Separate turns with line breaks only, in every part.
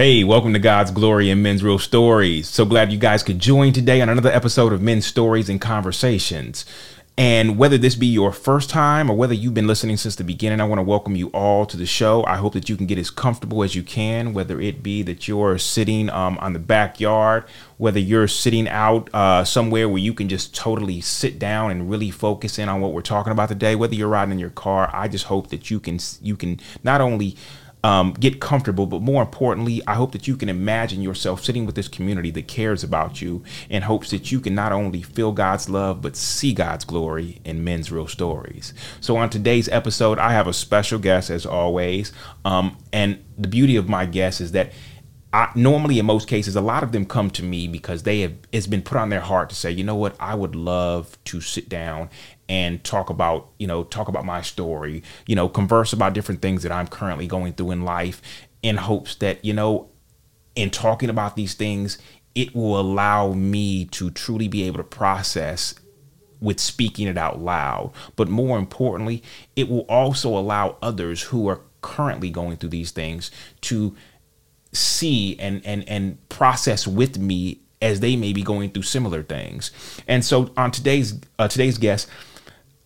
Hey, welcome to God's Glory In Men's Real Stories. So glad you guys could join today on another episode of Men's Stories and Conversations. And whether this be your first time or whether you've been listening since the beginning, I want to welcome you all to the show. I hope that you can get as comfortable as you can, whether it be that you're sitting um, on the backyard, whether you're sitting out uh, somewhere where you can just totally sit down and really focus in on what we're talking about today, whether you're riding in your car. I just hope that you can you can not only um, get comfortable, but more importantly, I hope that you can imagine yourself sitting with this community that cares about you in hopes that you can not only feel God's love, but see God's glory in men's real stories. So, on today's episode, I have a special guest as always. Um, and the beauty of my guest is that I, normally in most cases a lot of them come to me because they have it's been put on their heart to say you know what i would love to sit down and talk about you know talk about my story you know converse about different things that i'm currently going through in life in hopes that you know in talking about these things it will allow me to truly be able to process with speaking it out loud. But more importantly it will also allow others who are currently going through these things to see and and and process with me as they may be going through similar things. And so on today's uh, today's guest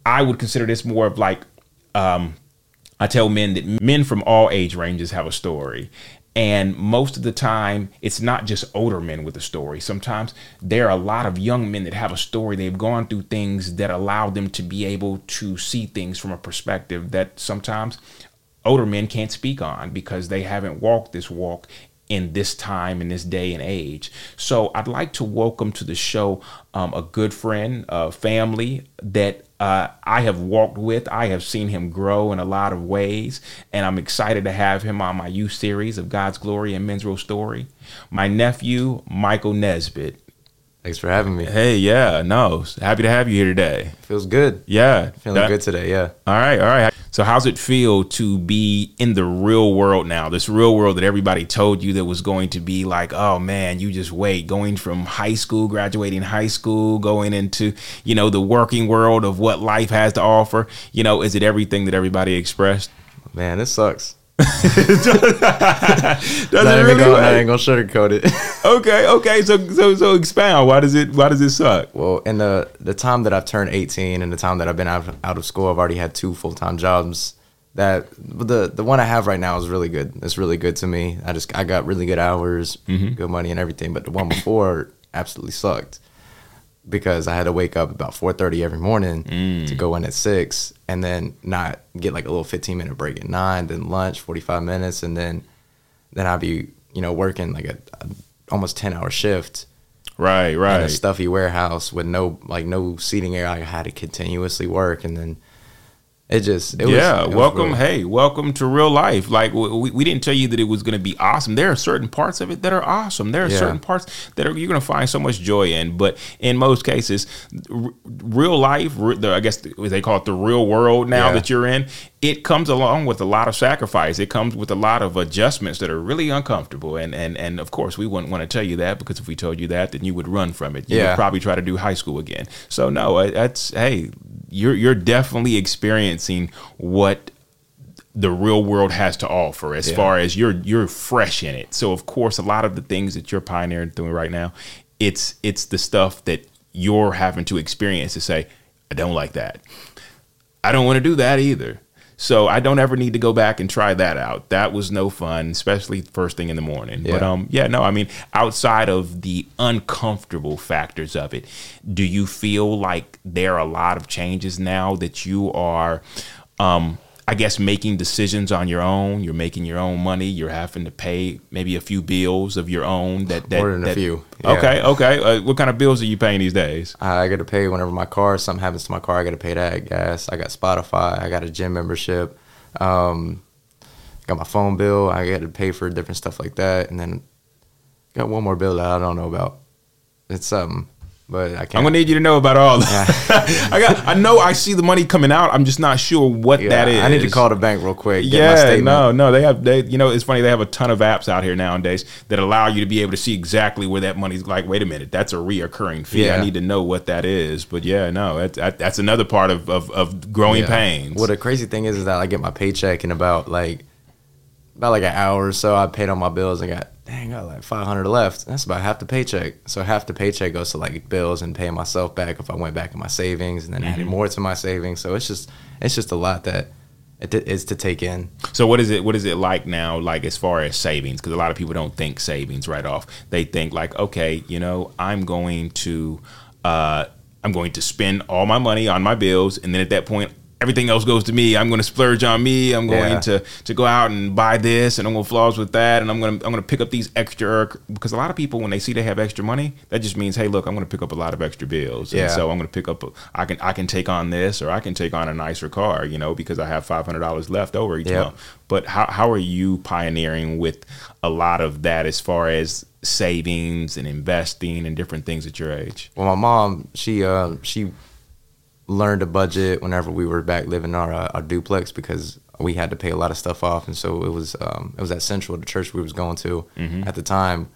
I would consider this more of like um, I tell men that men from all age ranges have a story. And most of the time, it's not just older men with a story. Sometimes there are a lot of young men that have a story. They've gone through things that allow them to be able to see things from a perspective that sometimes older men can't speak on because they haven't walked this walk in this time in this day and age. So I'd like to welcome to the show um, a good friend, a family that uh, I have walked with. I have seen him grow in a lot of ways, and I'm excited to have him on my youth series of God's Glory In Men's Real Story. My nephew, Michael Nesbit.
Thanks for having me.
Hey, yeah, no, happy to have you here today.
Feels good.
Yeah,
feeling that, good today. Yeah.
All right, all right. So, how's it feel to be in the real world now? This real world that everybody told you that was going to be like, oh man, you just wait. Going from high school, graduating high school, going into you know the working world of what life has to offer. You know, is it everything that everybody expressed?
Man, this sucks. Does not really gonna, I ain't gonna sugarcoat it.
okay, okay. So so so expound. Why does it why does it suck?
Well, in the the time that I've turned 18 and the time that I've been out, out of school, I've already had two full time jobs. That the the one I have right now is really good. It's really good to me. I just I got really good hours, mm-hmm. good money and everything. But the one before absolutely sucked because I had to wake up about 4:30 every morning mm. to go in at 6 and then not get like a little 15 minute break at 9 then lunch 45 minutes and then then I'd be you know working like a, a almost 10 hour shift
right right
in a stuffy warehouse with no like no seating area I had to continuously work and then it just it
yeah was, it welcome hey welcome to real life. Like we, we didn't tell you that it was going to be awesome. There are certain parts of it that are awesome. There are yeah. certain parts that are you're going to find so much joy in but in most cases r- real life The i guess they call it the real world now yeah. that you're in it comes along with a lot of sacrifice. It comes with a lot of adjustments that are really uncomfortable. And and and of course we wouldn't want to tell you that because if we told you that then you would run from it. You yeah. would probably try to do high school again. So no uh, that's hey you're you're definitely experiencing what the real world has to offer as yeah. far as you're you're fresh in it. So of course a lot of the things that you're pioneering doing right now, it's it's the stuff that you're having to experience to say, I don't like that. I don't want to do that either. So I don't ever need to go back and try that out. That was no fun, especially first thing in the morning. Yeah. But um yeah, no, I mean, outside of the uncomfortable factors of it, do you feel like there are a lot of changes now that you are um I guess making decisions on your own. You're making your own money. You're having to pay maybe a few bills of your own. That, that
more than
that,
a few.
Yeah. Okay, okay. Uh, what kind of bills are you paying these days?
I got to pay whenever my car something happens to my car. I got to pay that gas. I got Spotify. I got a gym membership. Um, got my phone bill. I got to pay for different stuff like that, and then got one more bill that I don't know about. It's um but I can't.
I'm gonna need you to know about all that. Yeah. I got. I know. I see the money coming out. I'm just not sure what yeah, that is.
I need to call the bank real quick.
yeah. No. No. They have. They. You know. It's funny. They have a ton of apps out here nowadays that allow you to be able to see exactly where that money's. Like, wait a minute. That's a reoccurring fee. Yeah. I need to know what that is. But yeah. No. That's that's another part of of, of growing pains.
Well, the crazy thing is, is that I get my paycheck in about like about like an hour or so. I paid all my bills and got dang, I got like 500 left. That's about half the paycheck. So half the paycheck goes to like bills and paying myself back if I went back in my savings and then adding more to my savings. So it's just it's just a lot that it is to take in.
So what is it? What is it like now? Like as far as savings, because a lot of people don't think savings right off. They think like, okay, you know, I'm going to, uh, I'm going to spend all my money on my bills, and then at that point, everything else goes to me. I'm going to splurge on me. I'm going yeah. to to go out and buy this, and I'm going to flaws with that, and I'm going to I'm going to pick up these extra because a lot of people when they see they have extra money, that just means hey, look, I'm going to pick up a lot of extra bills, yeah. and so I'm going to pick up. A, I can I can take on this, or I can take on a nicer car, you know, because I have five hundred dollars left over each yep. month. But how how are you pioneering with a lot of that as far as savings and investing and different things at your age?
Well, my mom, she uh, she learned a budget whenever we were back living our uh, our duplex because we had to pay a lot of stuff off, and so it was um, it was at Central, the church we was going to mm-hmm. at the time.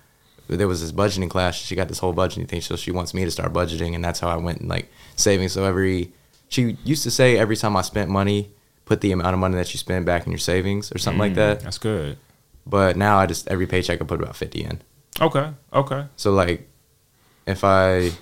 There was this budgeting class. She got this whole budgeting thing, so she wants me to start budgeting, and that's how I went and like saving. So every she used to say every time I spent money, put the amount of money that you spend back in your savings or something mm, like that.
That's good.
But now I just every paycheck I put about fifty in.
Okay. Okay.
So like, if I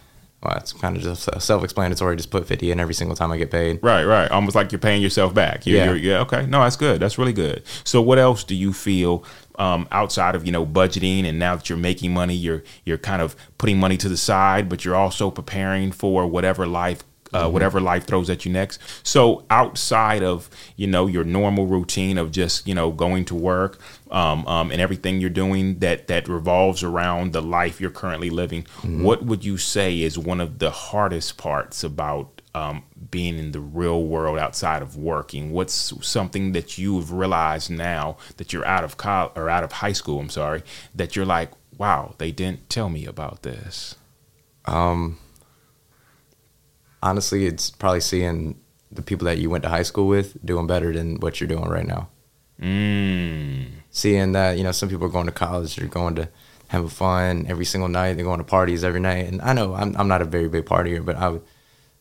well, it's kind of just self-explanatory. Just put fifty in every single time I get paid.
Right, right. Almost like you're paying yourself back. You're, yeah, you're, yeah. Okay, no, that's good. That's really good. So, what else do you feel um, outside of you know budgeting, and now that you're making money, you're you're kind of putting money to the side, but you're also preparing for whatever life uh, mm-hmm. whatever life throws at you next. So outside of you know your normal routine of just you know going to work um, um, and everything you're doing that that revolves around the life you're currently living, mm-hmm. what would you say is one of the hardest parts about um, being in the real world outside of working? What's something that you have realized now that you're out of college or out of high school? I'm sorry that you're like, wow, they didn't tell me about this.
Um honestly, it's probably seeing the people that you went to high school with doing better than what you're doing right now.
Mm.
Seeing that, you know, some people are going to college, they're going to have fun every single night, they're going to parties every night. And I know I'm, I'm not a very big partier, but I would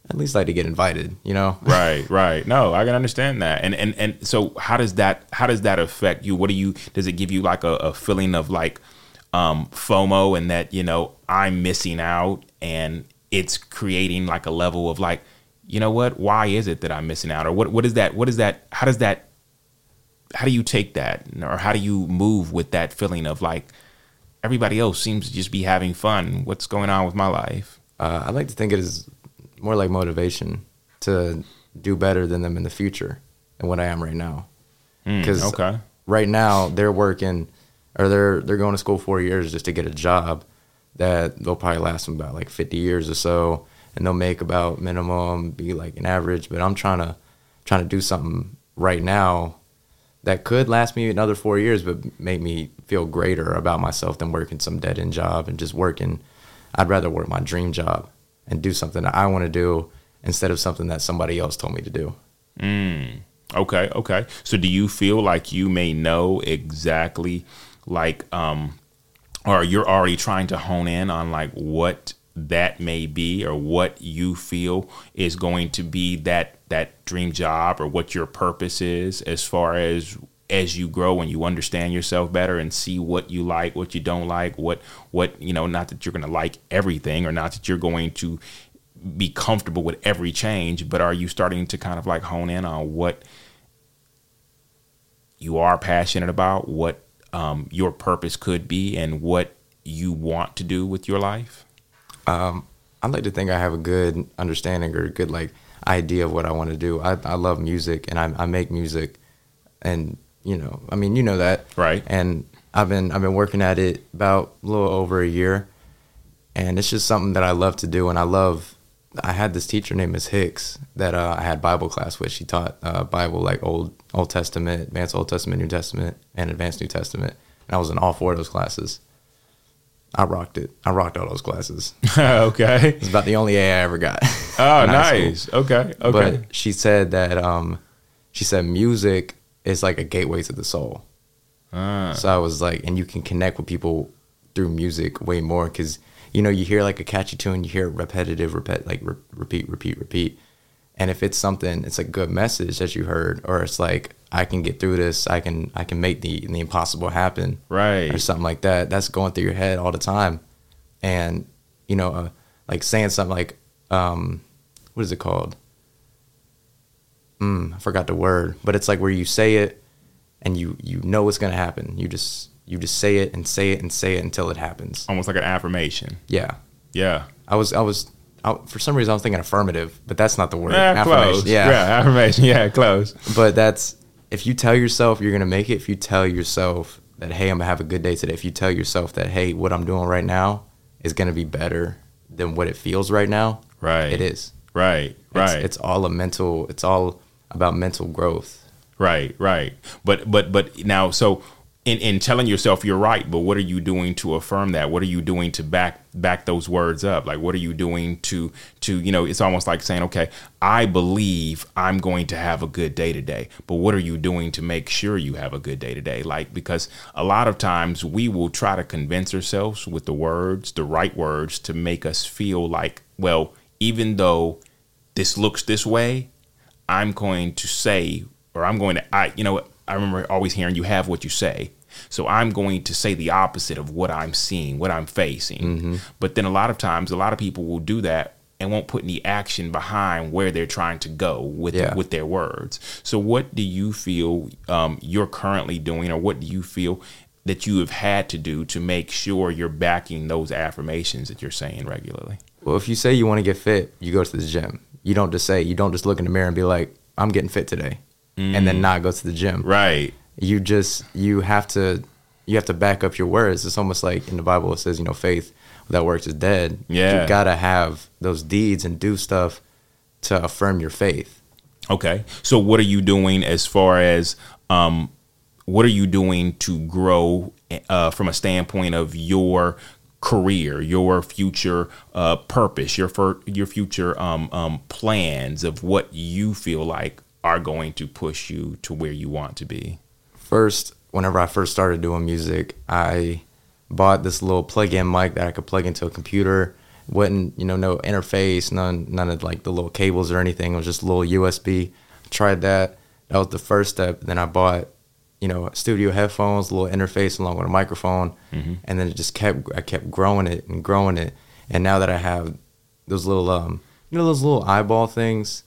at least like to get invited, you know?
right, right. No, I can understand that. And, and, and so how does that, how does that affect you? What do you, does it give you like a, a feeling of like, um, FOMO and that, you know, I'm missing out and it's creating like a level of like, you know what? Why is it that I'm missing out? Or what what is that? What is that? How does that how do you take that? Or how do you move with that feeling of like everybody else seems to just be having fun? What's going on with my life?
Uh, I like to think it is more like motivation to do better than them in the future and what I am right now.
Because mm, okay.
right now they're working or they're they're going to school four years just to get a job that they'll probably last them about like 50 years or so and they'll make about minimum be like an average but i'm trying to trying to do something right now that could last me another four years but make me feel greater about myself than working some dead-end job and just working. I'd rather work my dream job and do something that i want to do instead of something that somebody else told me to do.
Mm. okay okay. So do you feel like you may know exactly like um or you're already trying to hone in on like what that may be or what you feel is going to be that that dream job or what your purpose is as far as as you grow and you understand yourself better and see what you like what you don't like what what you know not that you're going to like everything or not that you're going to be comfortable with every change but are you starting to kind of like hone in on what you are passionate about what um, your purpose could be and what you want to do with your life?
Um, I like to think I have a good understanding or a good like idea of what I want to do. I, I love music and I, I make music, and you know, I mean, you know that,
right?
And I've been I've been working at it about a little over a year, and it's just something that I love to do, and I love. I had this teacher named Miss Hicks that uh, I had Bible class with. She taught uh, Bible like Old Old Testament, Advanced Old Testament, New Testament, and Advanced New Testament. And I was in all four of those classes. I rocked it. I rocked all those classes.
okay.
It's about the only A I ever got.
Oh, nice. Okay. Okay.
But she said that um, she said music is like a gateway to the soul. Ah. So I was like, and you can connect with people through music way more because you know you hear like a catchy tune, you hear repetitive, repeat, like re- repeat, repeat, repeat, and if it's something, it's a good message that you heard, or it's like I can get through this. I can I can make the the impossible happen.
Right.
Or something like that. That's going through your head all the time. And you know, uh, like saying something like um what is it called? Mm, I forgot the word, but it's like where you say it and you you know what's going to happen. You just you just say it and say it and say it until it happens.
Almost like an affirmation.
Yeah.
Yeah.
I was I was I, for some reason I was thinking affirmative, but that's not the word.
Yeah, close.
Yeah.
yeah, affirmation. Yeah, close.
But that's if you tell yourself you're gonna make it. If you tell yourself that hey, I'm gonna have a good day today. If you tell yourself that hey, what I'm doing right now is gonna be better than what it feels right now.
Right.
It is.
Right. Right.
It's, it's all a mental. It's all about mental growth.
Right, right. But but but now so in, in telling yourself you're right, but what are you doing to affirm that? What are you doing to back back those words up? Like what are you doing to to you know, it's almost like saying, Okay, I believe I'm going to have a good day today. But what are you doing to make sure you have a good day today? Like because a lot of times we will try to convince ourselves with the words, the right words, to make us feel like, well, even though this looks this way, I'm going to say, or I'm going to, I, you know, I remember always hearing you have what you say. So I'm going to say the opposite of what I'm seeing, what I'm facing.
Mm-hmm.
But then a lot of times, a lot of people will do that and won't put any action behind where they're trying to go with
Yeah.
with their words. So what do you feel um, you're currently doing, or what do you feel that you have had to do to make sure you're backing those affirmations that you're saying regularly?
Well, if you say you want to get fit, you go to the gym. You don't just say. You don't just look in the mirror and be like, "I'm getting fit today," and then not go to the gym.
Right.
you just you have to you have to back up your words. It's almost like in the Bible it says, you know, faith without works is dead.
Yeah.
You gotta have those deeds and do stuff to affirm your faith.
Okay. So what are you doing as far as um what are you doing to grow uh, from a standpoint of your career, your future uh, purpose, your fir- your future um, um, plans of what you feel like are going to push you to where you want to be?
First, whenever I first started doing music, I bought this little plug-in mic that I could plug into a computer. wasn't you know no interface, none none of like the little cables or anything. It was just a little USB. I tried that. That was the first step. Then I bought you know studio headphones, a little interface along with a microphone, and then it just kept I kept growing it and growing it. And now that I have those little um you know those little eyeball things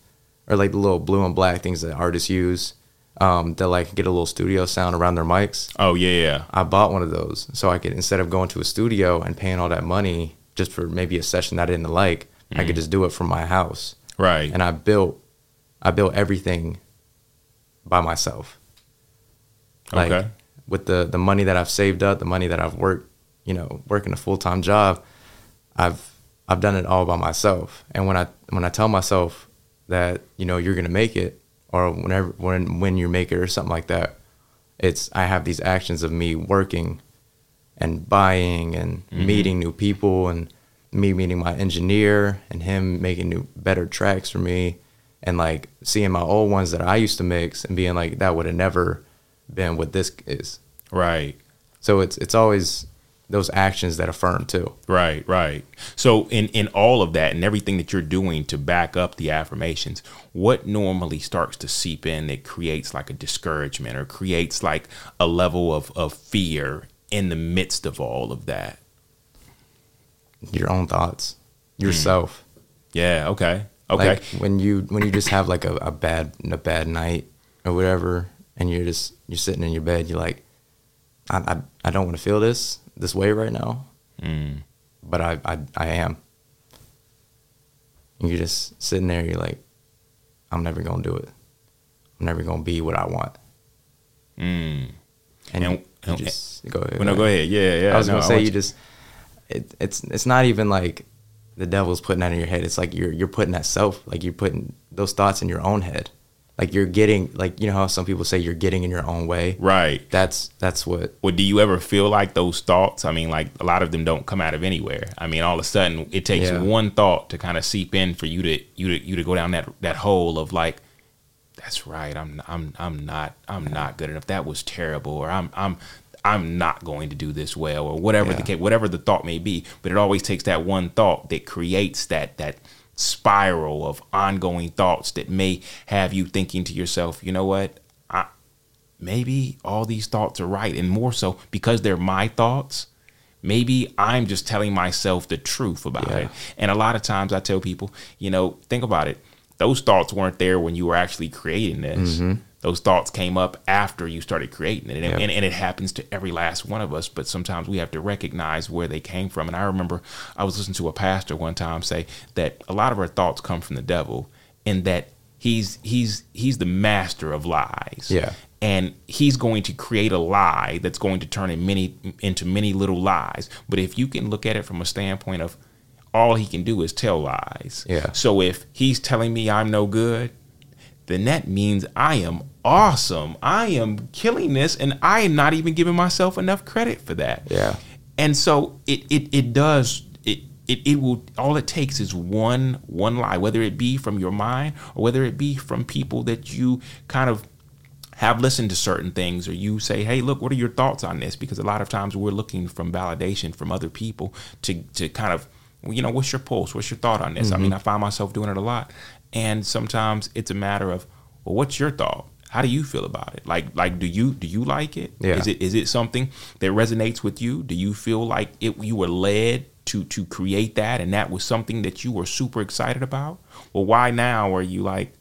or like the little blue and black things that artists use um, that like get a little studio sound around their mics.
Oh yeah, yeah.
I bought one of those so I could instead of going to a studio and paying all that money just for maybe a session that I didn't like, I could just do it from my house.
Right.
And I built I built everything by myself. Like
Okay.
with the the money that I've saved up, the money that I've worked, you know, working a full-time job, I've I've done it all by myself. And when I when I tell myself that, you know, you're going to make it or whenever when when you make it or something like that, it's I have these actions of me working and buying and mm-hmm. meeting new people and me meeting my engineer and him making new better tracks for me and like seeing my old ones that I used to mix and being like that would have never been what this is.
right.
So it's it's always those actions that affirm too.
Right, right. So in in all of that and everything that you're doing to back up the affirmations, what normally starts to seep in that creates like a discouragement or creates like a level of, of fear in the midst of all of that?
Your own thoughts, hmm. yourself.
Yeah, okay. Okay.
Like when you when you just have like a, a bad a bad night or whatever, and you're just you're sitting in your bed, you're like, I I, I don't want to feel this this way right now,
Mm.
but I I, I am. And you're just sitting there, you're like, I'm never gonna do it. I'm never gonna be what I want.
Mm.
And,
And-
you, you just go ahead.
Well, no, go ahead. Yeah, yeah.
I was
no,
gonna say
want
you just it, it's it's not even like the devil's putting that in your head. It's like you're you're putting that self like you're putting those thoughts in your own head. Like you're getting like you know how some people say you're getting in your own way.
Right.
That's that's what
Well, do you ever feel like those thoughts? I mean, like a lot of them don't come out of anywhere. I mean, all of a sudden, it takes
Yeah.
one thought to kind of seep in for you to you to you to go down that that hole of like, that's right. I'm I'm I'm not I'm not good enough. That was terrible. Or I'm I'm I'm not going to do this well. Or whatever the
Yeah.
case, whatever the thought may be. But it always takes that one thought that creates that that spiral of ongoing thoughts that may have you thinking to yourself, you know what, I maybe all these thoughts are right. And more so because they're my thoughts, maybe I'm just telling myself the truth about
Yeah.
it. And a lot of times I tell people, you know, think about it. Those thoughts weren't there when you were actually creating this. Mm-hmm. Those thoughts came up after you started creating it. And,
Yeah.
and, and it happens to every last one of us. But sometimes we have to recognize where they came from. And I remember I was listening to a pastor one time say that a lot of our thoughts come from the devil and that he's he's he's the master of lies
Yeah.
and he's going to create a lie that's going to turn in many into many little lies but if you can look at it from a standpoint of all he can do is tell lies
Yeah.
so if he's telling me i'm no good then that means i am awesome. I am killing this and i am not even giving myself enough credit for that.
Yeah.
and so it it, it does it, it it will all it takes is one one lie whether it be from your mind or whether it be from people that you kind of have listened to certain things or you say hey look what are your thoughts on this? Because a lot of times we're looking from validation from other people to to kind of you know what's your pulse? What's your thought on this? I mm-hmm. mean i find myself doing it a lot and sometimes it's a matter of well what's your thought? How do you feel about it? Like like do you do you like it?
Yeah.
is it is it something that resonates with you? Do you feel like it you were led to to create that and that was something that you were super excited about? Well why now are you like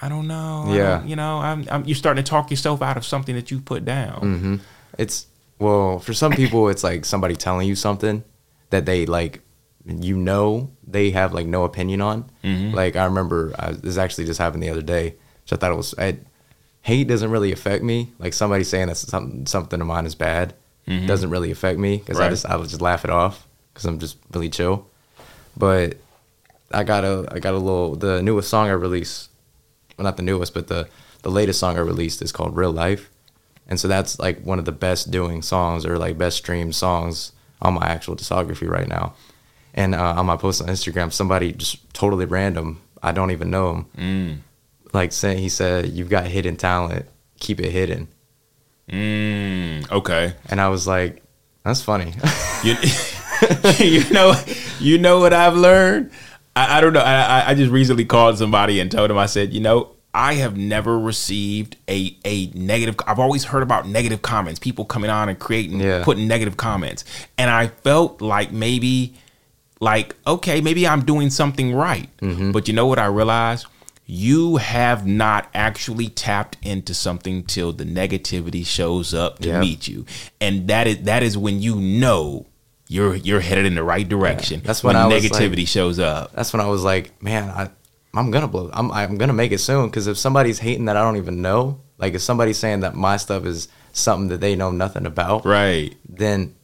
i don't know
Yeah.
don't- you know I'm, I'm you're starting to talk yourself out of something that you put down.
Hmm It's well for some people, it's like somebody telling you something that they like, you know, they have like no opinion on.
Mhm.
Like I remember I, this actually just happened the other day, which I thought it was. I, hate doesn't really affect me. Like somebody saying that something something of mine is bad
Mhm.
doesn't really affect me because I just I would just laugh it off because I'm just really chill. But I got a I got a little the newest song I released, well not the newest, but the the latest song I released is called Real Life, and so that's like one of the best doing songs or like best streamed songs on my actual discography right now. And uh, on my post on Instagram, somebody just totally random, I don't even know him,
mm.
like saying he said, "You've got hidden talent, keep it hidden,"
Mm. okay
and I was like, "That's funny."
you, you know you know what I've learned. I, I don't know. I, I- just recently called somebody and told him. I said, you know, I have never received a a negative. I've always heard about negative comments, people coming on and creating,
Yeah.
putting negative comments, and I felt like maybe, like okay, maybe I'm doing something right.
Mm-hmm.
But you know what I realized? You have not actually tapped into something till the negativity shows up to
Yeah.
meet you, and that is that is when you know you're you're headed in the right direction.
That's
when
when I was
negativity
like-
shows up.
that's when I was like, man, I, I'm gonna blow. I'm, I'm gonna make it soon because if somebody's hating that I don't even know, like if somebody's saying that my stuff is something that they know nothing about,
Right.
then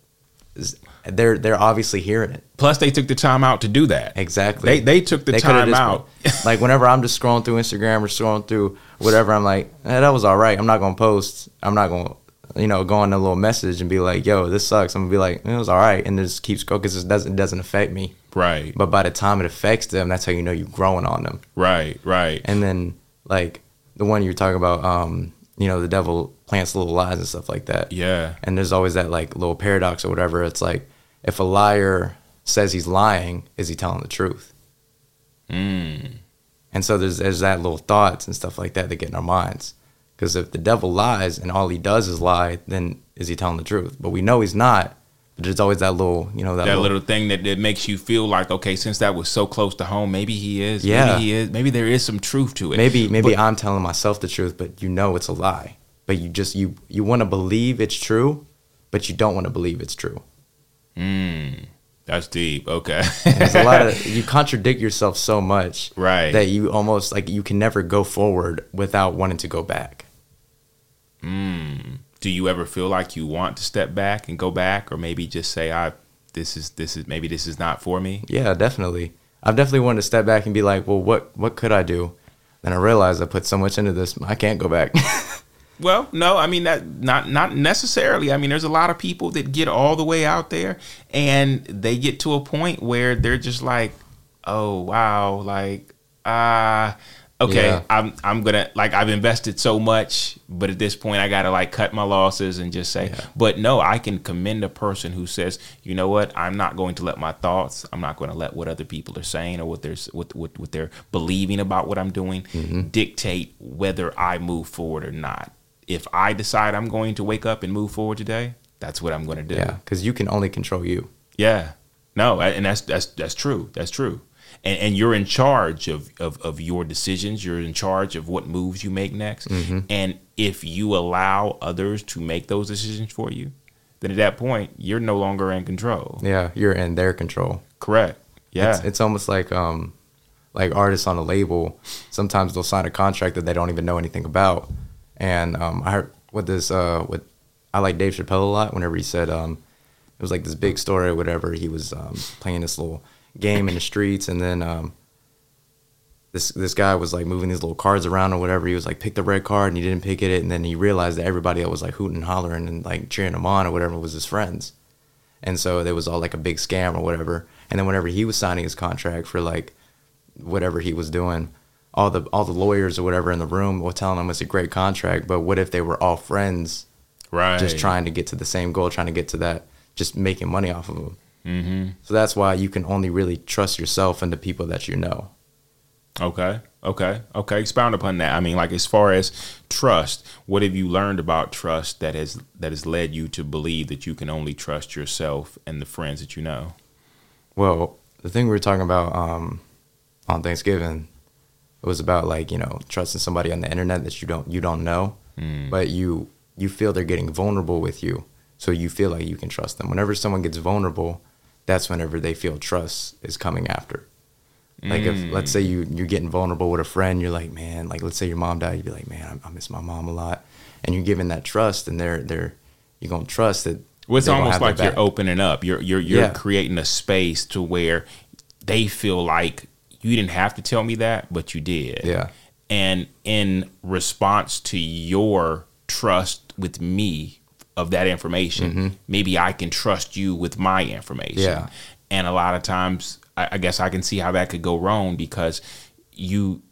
they're they're obviously hearing it.
Plus, they took the time out to do that.
Exactly.
They they took the
They
time
just-
out.
like whenever I'm just scrolling through Instagram or scrolling through whatever, I'm like, eh, that was all right. I'm not gonna post. I'm not gonna, you know, go on a little message and be like, yo, this sucks. I'm gonna be like, it was all right, and just keep scrolling because it doesn't it doesn't affect me.
right.
But by the time it affects them, that's how you know you're growing on them.
Right. Right.
And then like the one you're talking about, um, you know, the devil plants little lies and stuff like that.
Yeah.
And there's always that like little paradox or whatever. It's like if a liar says he's lying, is he telling the truth?
Mm.
And so there's there's that little thoughts and stuff like that that get in our minds. Because if the devil lies and all he does is lie, then is he telling the truth? But we know he's not. But there's always that little, you know, that,
That
little,
little thing that, that makes you feel like okay, since that was so close to home, maybe he is.
Yeah.
Maybe he is. Maybe there is some truth to it.
maybe maybe
But-
I'm telling myself the truth, but you know it's a lie. But you just you you want to believe it's true, but you don't want to believe it's true.
Mm. That's deep. Okay.
There's a lot of you contradict yourself so much
Right.
that you almost like you can never go forward without wanting to go back.
Mm. Do you ever feel like you want to step back and go back, or maybe just say, "I, this is this is maybe this is not for me."
Yeah, definitely. I've definitely wanted to step back and be like, well, what what could I do? Then I realized I put so much into this, I can't go back.
Well, no, I mean that not not necessarily. I mean, there's a lot of people that get all the way out there and they get to a point where they're just like, "Oh, wow, like ah okay,
Yeah.
I'm I'm going to like I've invested so much, but at this point I got to like cut my losses and just say,
Yeah.
but no, I can commend a person who says, "You know what? I'm not going to let my thoughts, I'm not going to let what other people are saying or what they're what what, what they're believing about what I'm doing
Mm-hmm.
dictate whether I move forward or not." If I decide I'm going to wake up and move forward today, that's what I'm going to do.
Yeah, because you can only control you.
Yeah. No, and that's that's that's true. That's true. And, and you're in charge of, of, of your decisions. You're in charge of what moves you make next.
Mm-hmm.
And if you allow others to make those decisions for you, then at that point you're no longer in control.
Yeah, you're in their control.
Correct. Yeah.
It's, it's almost like um, like artists on a label. Sometimes they'll sign a contract that they don't even know anything about. And um, I heard with this uh, with I like Dave Chappelle a lot. Whenever he said um, it was like this big story or whatever, he was um, playing this little game in the streets, and then um, this this guy was like moving these little cards around or whatever. He was like, pick the red card, and he didn't pick it, and then he realized that everybody else was like hooting and hollering and like cheering him on or whatever was his friends, and so there was all like a big scam or whatever. And then whenever he was signing his contract for like whatever he was doing, all the all the lawyers or whatever in the room were telling them it's a great contract, but what if they were all friends,
right.
just trying to get to the same goal, trying to get to that, just making money off of them.
Mm-hmm.
So that's why you can only really trust yourself and the people that you know.
Okay. Okay. Okay. Expound upon that. I mean, like as far as trust, what have you learned about trust that has that has led you to believe that you can only trust yourself and the friends that you know?
Well, the thing we were talking about um, on Thanksgiving it was about like you know trusting somebody on the internet that you don't you don't know,
Mm.
but you you feel they're getting vulnerable with you, so you feel like you can trust them. Whenever someone gets vulnerable, that's whenever they feel trust is coming after. Like if let's say you you're getting vulnerable with a friend, you're like, man, like let's say your mom died, you'd be like, man, I, I miss my mom a lot, and you're giving that trust, and they're they're you're gonna trust that.
Well, it's almost like you're opening up. You're you're you're
Yeah.
creating a space to where they feel like you didn't have to tell me that, but you did.
Yeah.
And in response to your trust with me of that information, maybe I can trust you with my information.
Mm-hmm. Yeah.
And a lot of times, I, I guess I can see how that could go wrong because you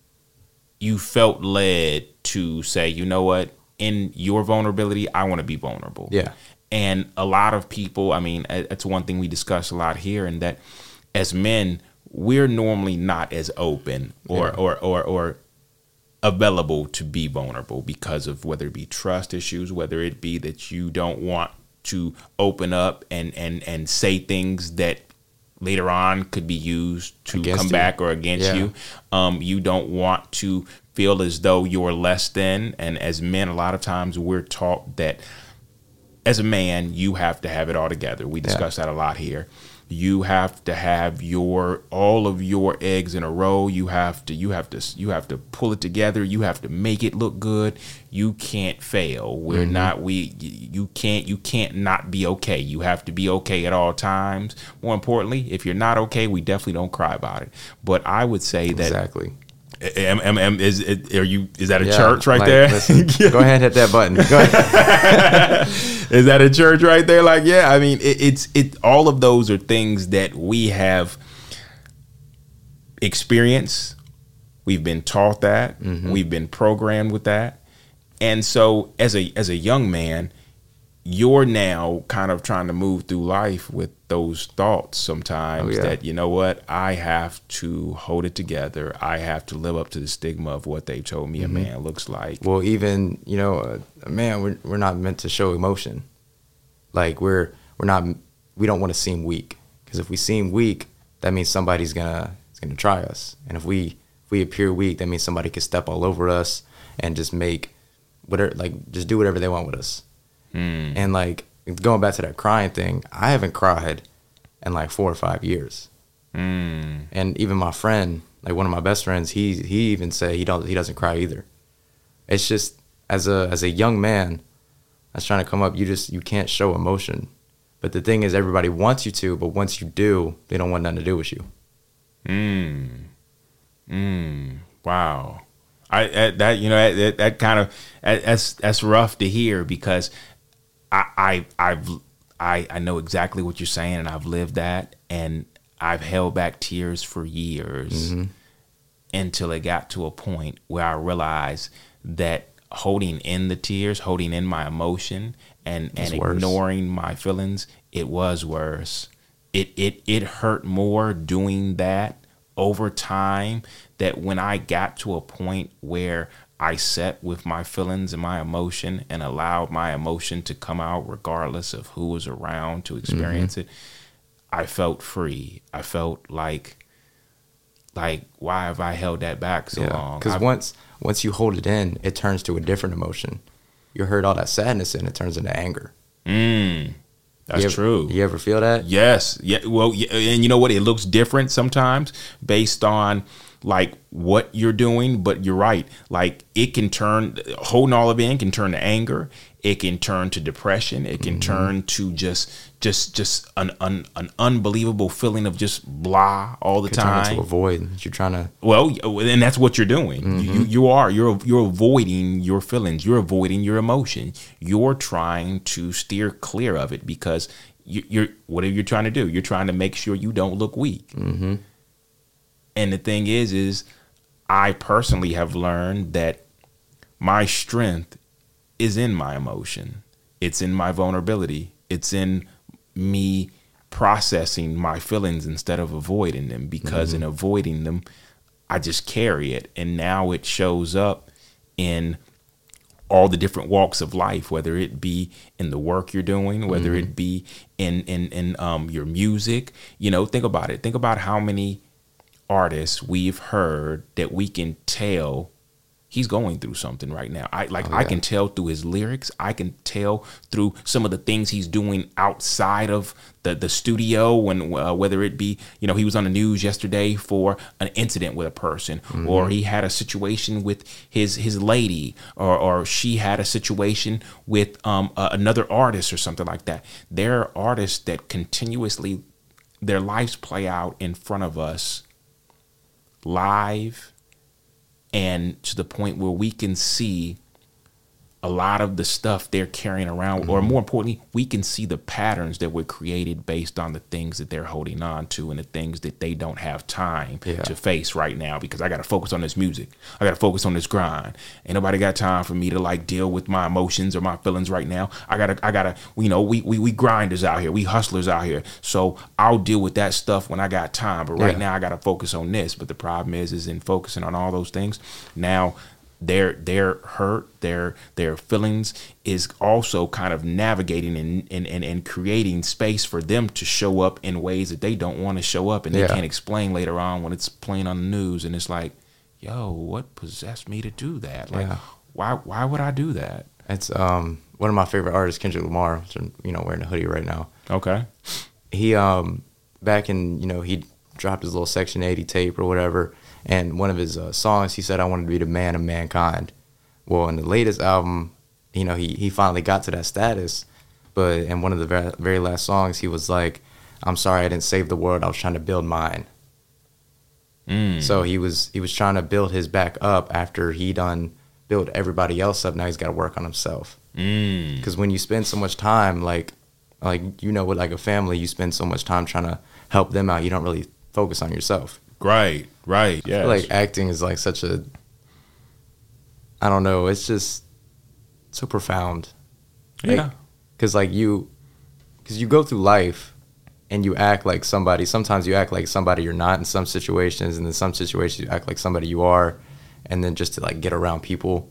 you felt led to say, you know what, in your vulnerability, I want to be vulnerable.
Yeah.
And a lot of people, I mean, it's one thing we discuss a lot here, and that as men, we're normally not as open or
Yeah.
or, or or available to be vulnerable because of whether it be trust issues, whether it be that you don't want to open up and and and say things that later on could be used to
Against
come
you.
back or against
Yeah.
you. Um, you don't want to feel as though you're less than. And as men, a lot of times we're taught that as a man, you have to have it all together. We discuss that a lot here. You have to have your all of your eggs in a row. You have to you have to you have to pull it together. You have to make it look good. You can't fail. We're mm-hmm. not we you can't you can't not be okay. You have to be okay at all times. More importantly, if you're not okay, we definitely don't cry about it. But I would say that
Exactly.
Am, am, am, is it, are you is that a
Yeah,
church right
like,
there?
listen, Go ahead and hit that button.
Is that a church right there? Like, yeah, I mean, it, it's it. All of those are things that we have experienced. We've been taught that. Mm-hmm. We've been programmed with that, and so as a as a young man, you're now kind of trying to move through life with those thoughts sometimes
Oh, yeah.
that you know what I have to hold it together. I have to live up to the stigma of what they told me
Mm-hmm.
a man looks like.
Well, even you know, uh, man, we're we're not meant to show emotion. Like we're we're not we don't want to seem weak because if we seem weak, that means somebody's gonna is gonna try us, and if we if we appear weak, that means somebody could step all over us and just make whatever like just do whatever they want with us.
Hmm.
And like going back to that crying thing, I haven't cried in like four or five years.
Mm.
and even my friend, like one of my best friends, he he even said he don't he doesn't cry either. It's just as a as a young man that's trying to come up, you just you can't show emotion. But the thing is, everybody wants you to, but once you do, they don't want nothing to do with you.
Mm. Mm. Wow. I, I that you know that, that kind of that's that's rough to hear because I I I've I I know exactly what you're saying and I've lived that and I've held back tears for years mm-hmm. until it got to a point where I realized that holding in the tears, holding in my emotion and and
worse.
ignoring my feelings, it was worse. It it it hurt more doing that over time that when I got to a point where I sat with my feelings and my emotion and allowed my emotion to come out regardless of who was around to experience it, I felt free. I felt like like why have I held that back so long?
Because once once you hold it in, it turns to a different emotion. You heard all that sadness and it turns into anger.
Mm, that's
You ever-
true.
You ever feel that?
Yes. Yeah. Well, yeah, and you know what? It looks different sometimes based on like what you're doing, but you're right. Like it can turn holding all of it in can turn to anger. It can turn to depression. It can turn to just just just an an, an unbelievable feeling of just blah all the
turn
time.
into a void you're trying to.
Well, and that's what you're doing.
Mm-hmm.
You, you are you're you're avoiding your feelings. You're avoiding your emotion. You're trying to steer clear of it because you, you're whatever you're trying to do. You're trying to make sure you don't look weak.
Mm-hmm.
And the thing is, is I personally have learned that my strength is in my emotion. It's in my vulnerability. It's in me processing my feelings instead of avoiding them because in avoiding them, I just carry it. And now it shows up in all the different walks of life, whether it be in the work you're doing, whether it be in in in um your music. You know, think about it. Think about how many artists we've heard that we can tell he's going through something right now. I like
Oh,
I can tell through his lyrics. I can tell through some of the things he's doing outside of the the studio when uh, whether it be, you know, he was on the news yesterday for an incident with a person or he had a situation with his his lady or or she had a situation with um a, another artist or something like that. There are artists that continuously their lives play out in front of us live and to the point where we can see a lot of the stuff they're carrying around, or mm-hmm. more importantly, we can see the patterns that were created based on the things that they're holding on to and the things that they don't have time
Yeah.
to face right now because I got to focus on this music. I got to focus on this grind. Ain't nobody got time for me to like deal with my emotions or my feelings right now. I gotta, I gotta, you know, we we, we grinders out here, we hustlers out here. So I'll deal with that stuff when I got time. But right
Yeah.
now I got to focus on this. But the problem is, is in focusing on all those things, now their their hurt, their their feelings is also kind of navigating and and, and, and creating space for them to show up in ways that they don't want to show up and they
Yeah.
can't explain later on when it's playing on the news and it's like, yo, what possessed me to do that? Like
Yeah.
why why would I do that?
It's um one of my favorite artists, Kendrick Lamar. which I'm, you know, wearing a hoodie right now.
Okay.
He um back in you know he dropped his little Section 80 tape or whatever, and one of his uh, songs he said I wanted to be the man of mankind. Well, in the latest album, you know he he finally got to that status, but in one of the very, very last songs he was like, "I'm sorry I didn't save the world. I was trying to build mine."
Mm.
So he was he was trying to build his back up after he done built everybody else up. Now he's got to work on himself.
Mm.
Because when you spend so much time, like like you know, with like a family, you spend so much time trying to help them out. You don't really focus on yourself.
Right, right. Yeah.
like acting is like such a I don't know. It's just so profound.
yeah.
Because like you, because you go through life and you act like somebody. Sometimes you act like somebody you're not in some situations, and in some situations you act like somebody you are, and then just to like get around people.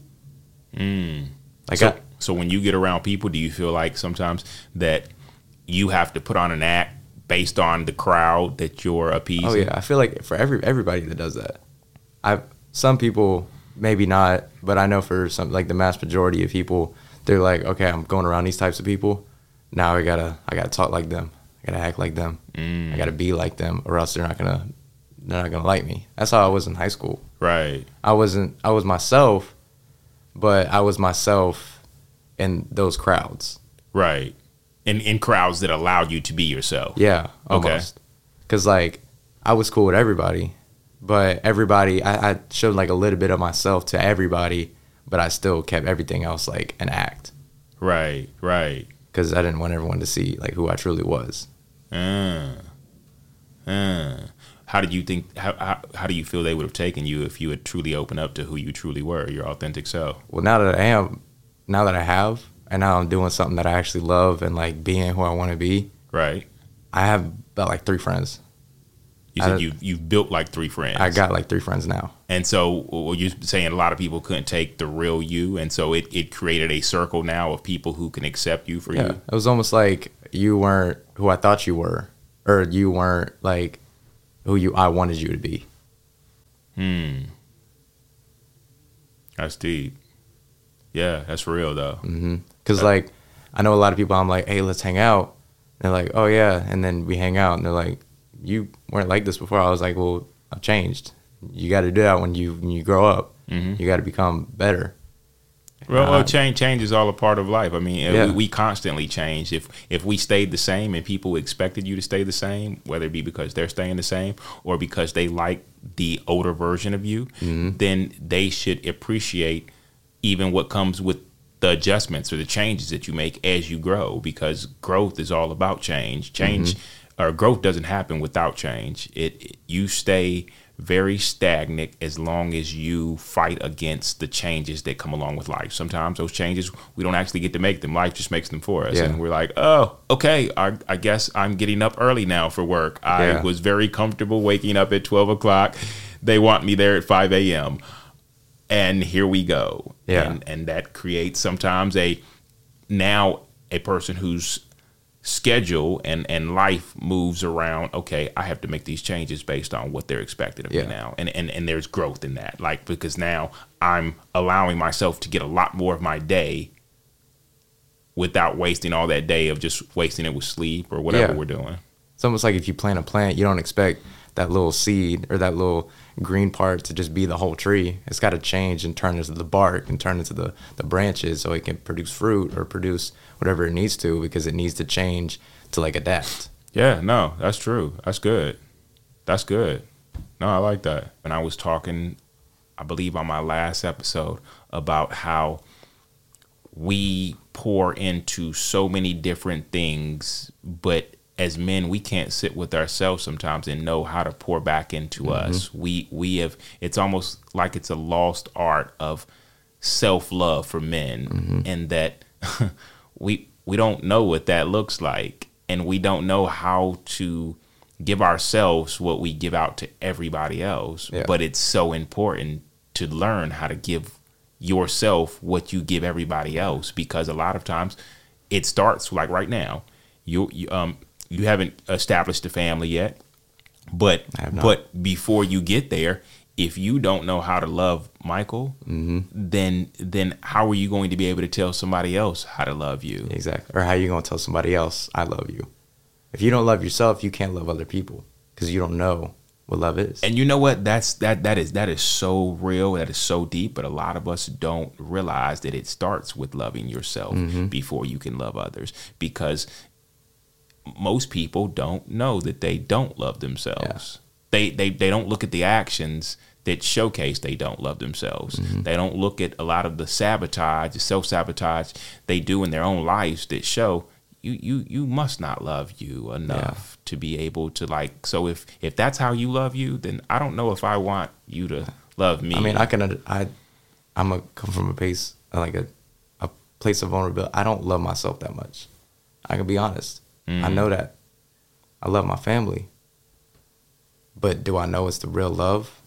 Mm.
Like
so,
I,
so when you get around people, do you feel like sometimes that you have to put on an act based on the crowd that you're appeasing?
Oh yeah, I feel like for every everybody that does that, I some people maybe not, but I know for some like the mass majority of people, they're like, okay, I'm going around these types of people. Now I gotta I gotta talk like them. I gotta act like them.
Mm.
I gotta be like them, or else they're not gonna they're not gonna like me. That's how I was in high school.
Right.
I wasn't I was myself, but I was myself in those crowds.
Right. In in crowds that allowed you to be yourself.
Yeah,
Okay.
Cause like I was cool with everybody, but everybody I, I showed like a little bit of myself to everybody, but I still kept everything else like an act.
Right. Right.
Cause I didn't want everyone to see like who I truly was.
Uh, uh. How did you think? How, how how do you feel they would have taken you if you had truly opened up to who you truly were, your authentic self?
Well, now that I am, now that I have, and now I'm doing something that I actually love and like being who I want to be.
Right.
I have about like three friends.
You said
I-
you you've built like three friends.
I got like three friends now.
And so well, you're saying a lot of people couldn't take the real you, and so it, it created a circle now of people who can accept you for you.
Yeah,
you.
it was almost like you weren't who I thought you were, or you weren't like who you I wanted you to be.
Hmm. That's deep. Yeah, that's real though.
Because like I know a lot of people. I'm like, hey, let's hang out. And they're like, oh yeah, and then we hang out, and they're like, you weren't like this before. I was like, well, I've changed. You got to do that when you when you grow up.
Mhm.
You got to become better.
Well, well,
Uh,
change change is all a part of life. I mean, uh,
Yeah.
we, we constantly change. If if we stayed the same and people expected you to stay the same, whether it be because they're staying the same or because they like the older version of you,
Mm-hmm.
then they should appreciate even what comes with the adjustments or the changes that you make as you grow. Because growth is all about change. Change
Mm-hmm.
or growth doesn't happen without change. It, it you stay very stagnant as long as you fight against the changes that come along with life. Sometimes those changes we don't actually get to make them. Life just makes them for us,
Yeah.
and we're like, oh, okay. I, I guess I'm getting up early now for work. I
Yeah.
was very comfortable waking up at twelve o'clock. They want me there at five a.m. And here we go.
Yeah.
And, and that creates sometimes a now a person whose schedule and and life moves around okay i have to make these changes based on what they're expected of
Yeah.
me now and, and and there's growth in that like because now i'm allowing myself to get a lot more of my day without wasting all that day of just wasting it with sleep or whatever
Yeah.
we're doing
It's almost like if you plant a plant, you don't expect that little seed or that little green part to just be the whole tree. It's got to change and turn into the bark and turn into the, the branches so it can produce fruit or produce whatever it needs to because it needs to change to like adapt.
Yeah, no, that's true. That's good. That's good. No, I like that. And I was talking, I believe, on my last episode about how we pour into so many different things, but as men, we can't sit with ourselves sometimes and know how to pour back into us. We we have it's almost like it's a lost art of self love for men, and that we we don't know what that looks like, and we don't know how to give ourselves what we give out to everybody else.
Yeah.
But it's so important to learn how to give yourself what you give everybody else because a lot of times it starts like right now you, you um you haven't established a family yet but
I have not.
but before you get there if you don't know how to love Michael
Mm-hmm.
then then how are you going to be able to tell somebody else how to love you
Exactly. Or how you going to tell somebody else, I love you? If you don't love yourself, you can't love other people because you don't know what love is.
And you know what? That's that that is that is so real. That is so deep. But a lot of us don't realize that it starts with loving yourself before you can love others. Because most people don't know that they don't love themselves. They they they don't look at the actions that showcase they don't love themselves. Mm-hmm. They don't look at a lot of the sabotage, the self sabotage they do in their own lives that show you you you must not love you enough to be able to like. So if if that's how you love you, then I don't know if I want you to love me.
I mean, I can, I, I'm a come from a place like a, a place of vulnerability. I don't love myself that much. I can be honest. I
Mhm.
know that. I love my family. But do I know it's the real love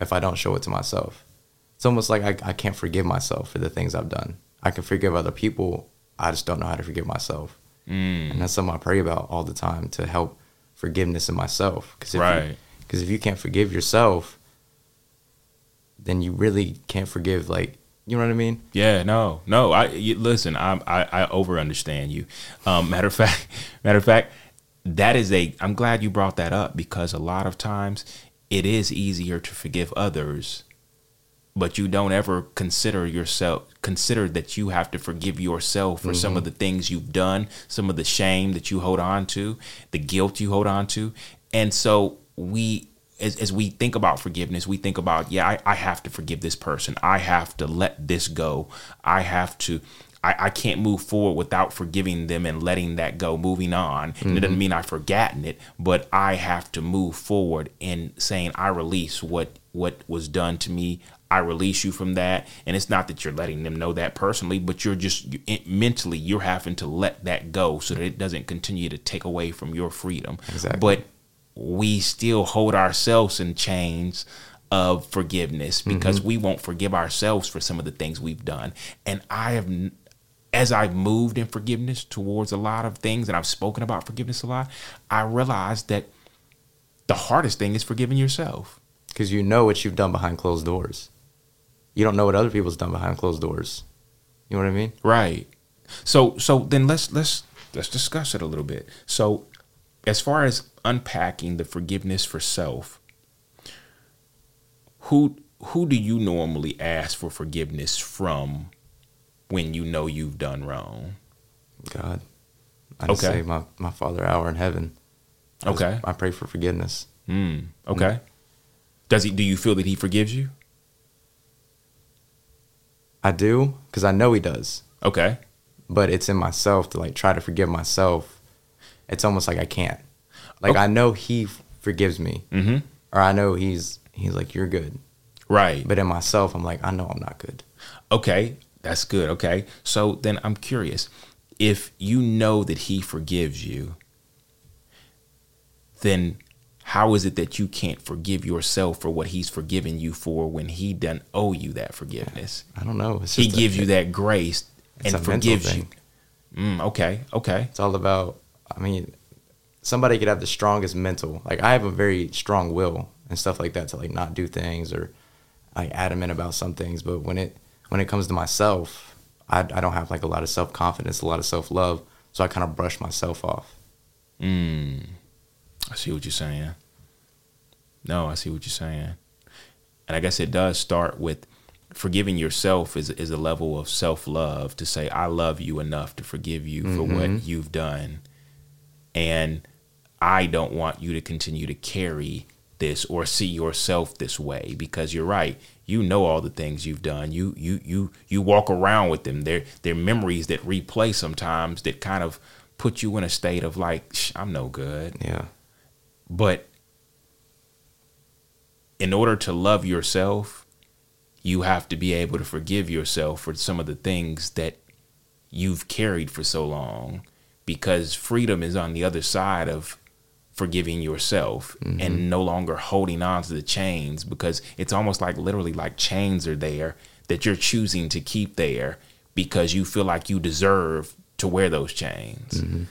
if I don't show it to myself? It's almost like I, I can't forgive myself for the things I've done. I can forgive other people. I just don't know how to forgive myself.
Mm,
And that's something I pray about all the time to help forgiveness in myself. Because if,
Right.
you, 'cause if you can't forgive yourself, then you really can't forgive, like, you know what I mean?
Yeah, no, no. I you, listen. I I, I over understand you. Um, matter of fact, matter of fact, that is a. I'm glad you brought that up because a lot of times it is easier to forgive others, but you don't ever consider yourself. Consider that you have to forgive yourself for some of the things you've done, some of the shame that you hold on to, the guilt you hold on to, and so we as, as we think about forgiveness, we think about, yeah, I, I have to forgive this person. I have to let this go. I have to, I, I can't move forward without forgiving them and letting that go, moving on. And it doesn't mm-hmm. mean I've forgotten it, but I have to move forward in saying, I release what, what was done to me. I release you from that. And it's not that you're letting them know that personally, but you're just you, it, mentally, you're having to let that go so that it doesn't continue to take away from your freedom.
Exactly.
But we still hold ourselves in chains of forgiveness mm-hmm. because we won't forgive ourselves for some of the things we've done. And I have, as I've moved in forgiveness towards a lot of things, and I've spoken about forgiveness a lot, I realized that the hardest thing is forgiving yourself.
Because you know what you've done behind closed doors. You don't know what other people's done behind closed doors. You know what I mean?
Right. So so then let's let's let's discuss it a little bit. So as far as unpacking the forgiveness for self, who who do you normally ask for forgiveness from when you know you've done wrong?
God. I
Okay.
say my, my Father our in heaven. I just-
Okay.
I pray for forgiveness.
Mm, okay. Does he do you feel that he forgives you?
I do because I know he does.
Okay.
but it's in myself to like try to forgive myself. It's almost like I can't. Like
Okay.
I know he forgives me,
Mhm.
or I know he's he's like you're good,
Right.
but in myself I'm like I know I'm not good.
Okay, that's good. Okay. So then I'm curious if you know that he forgives you, then how is it that you can't forgive yourself for what he's forgiven you for when he doesn't owe you that forgiveness?
I don't know.
He
just a-
gives you that grace and forgives you. Mm, okay. Okay.
It's all about. I mean, somebody could have the strongest mental. Like I have a very strong will and stuff like that to like not do things or like adamant about some things. But when it when it comes to myself, I I don't have like a lot of self confidence, a lot of self love. So I kind of brush myself off.
Mm, I see what you're saying. No, I see what you're saying. And I guess it does start with forgiving yourself is is a level of self love to say I love you enough to forgive you for what you've done, and I don't want you to continue to carry this or see yourself this way because you're right. You know all the things you've done. You you you you walk around with them. They're they're memories that replay sometimes that kind of put you in a state of like "Shh, I'm no good.
Yeah.
But in order to love yourself, you have to be able to forgive yourself for some of the things that you've carried for so long because freedom is on the other side of forgiving yourself mm-hmm. and no longer holding on to the chains because it's almost like literally like chains are there that you're choosing to keep there because you feel like you deserve to wear those chains mm-hmm.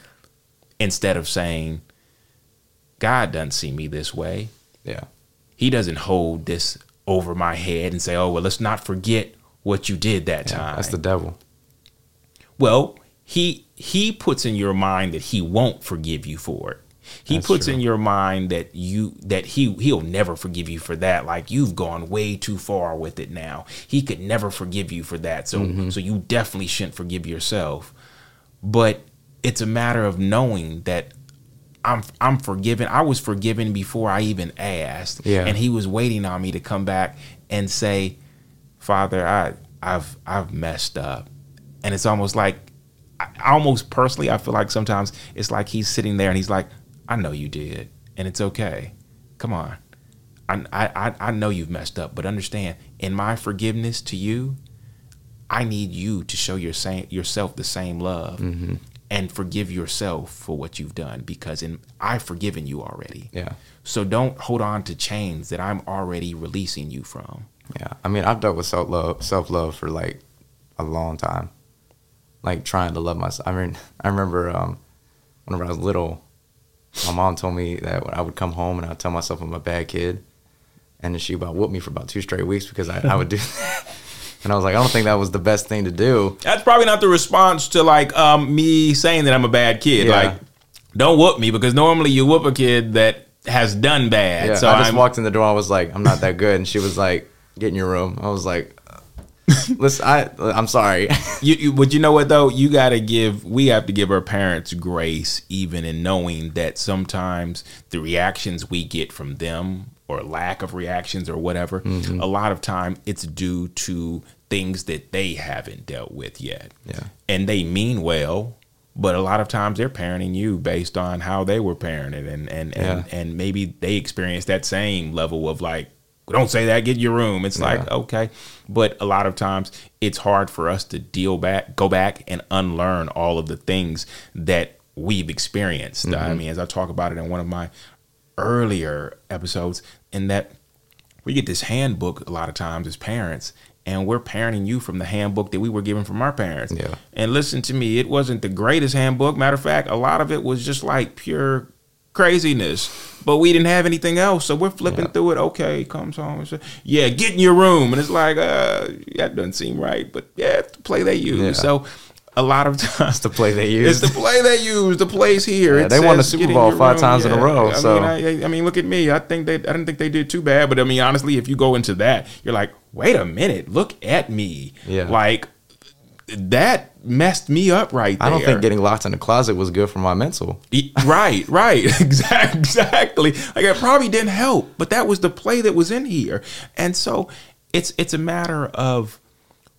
instead of saying God doesn't see me this way.
Yeah.
He doesn't hold this over my head and say, "Oh, well, let's not forget what you did that
Yeah,
time."
That's the devil.
well, he he puts in your mind that he won't forgive you for it. He
That's
puts
true.
in your mind that you that he he'll never forgive you for that. Like you've gone way too far with it now. He could never forgive you for that. So
Mm-hmm.
so you definitely shouldn't forgive yourself. But it's a matter of knowing that I'm I'm forgiven. I was forgiven before I even asked.
Yeah.
And he was waiting on me to come back and say, Father, I I've I've messed up. And it's almost like I, almost personally, I feel like sometimes it's like he's sitting there and he's like, I know you did, and it's okay. Come on. I, I, I know you've messed up, but understand, in my forgiveness to you, I need you to show your same, yourself the same love mm-hmm. and forgive yourself for what you've done because in, I've forgiven you already.
Yeah.
So don't hold on to chains that I'm already releasing you from.
Yeah. I mean, I've dealt with self love, self love for like a long time. Like trying to love myself. I mean, I remember um, whenever I was little, my mom told me that when I would come home and I'd tell myself I'm a bad kid, and then she about whooped me for about two straight weeks because I, I would do. That. And I was like, I don't think that was the best thing to do.
That's probably not the response to like um, me saying that I'm a bad kid.
Yeah.
Like, don't whoop me because normally you whoop a kid that has done bad.
Yeah,
so
I just
I'm,
walked in the door. I was like, I'm not that good, and she was like, Get in your room. I was like, Listen, I I'm sorry.
You, you, but you know what though? You got to give. We have to give our parents grace, even in knowing that sometimes the reactions we get from them, or lack of reactions, or whatever,
Mm-hmm.
a lot of time it's due to things that they haven't dealt with yet.
Yeah.
and they mean well, but a lot of times they're parenting you based on how they were parented, and and and,
Yeah.
and maybe they experience that same level of like, don't say that, get your room. It's like okay, but a lot of times it's hard for us to deal back, go back, and unlearn all of the things that we've experienced. I
Mm-hmm.
mean, as I talk about it in one of my earlier episodes in that we get this handbook a lot of times as parents and we're parenting you from the handbook that we were given from our parents.
Yeah.
And listen to me, it wasn't the greatest handbook. Matter of fact, a lot of it was just like pure craziness. But we didn't have anything else, so we're flipping
Yeah.
through it. Okay, comes home and says, "Yeah, get in your room," and it's like, uh, that doesn't seem right. But yeah, it's the play they use.
Yeah.
So a lot of times
the play they use.
it's the play they use. The plays here.
Yeah, they won the Super Bowl five
room."
times in a row,
I
so-
mean, I, I mean, look at me. I think they. I didn't think they did too bad. But I mean, honestly, if you go into that, you're like, wait a minute, look at me.
Yeah.
Like that messed me up right there.
I don't think getting locked in the closet was good for my mental.
Right, right, exactly, exactly. Like it probably didn't help, but that was the play that was in here, and so it's it's a matter of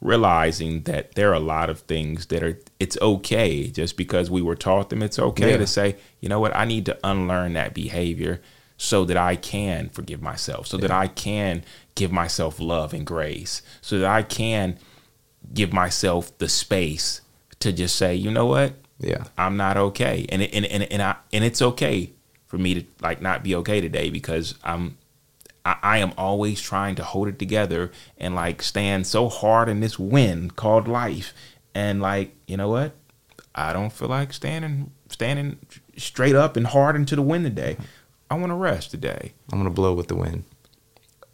realizing that there are a lot of things that are it's okay just because we were taught them. It's okay
Yeah.
to say, you know what, I need to unlearn that behavior so that I can forgive myself, so that I can give myself love and grace, so that I can give myself the space to just say, you know what,
Yeah.
I'm not okay, and it, and and and I and it's okay for me to like not be okay today because I'm I, I am always trying to hold it together and like stand so hard in this wind called life, and like you know what, I don't feel like standing standing straight up and hard into the wind today. I want to rest today.
I'm gonna blow with the wind.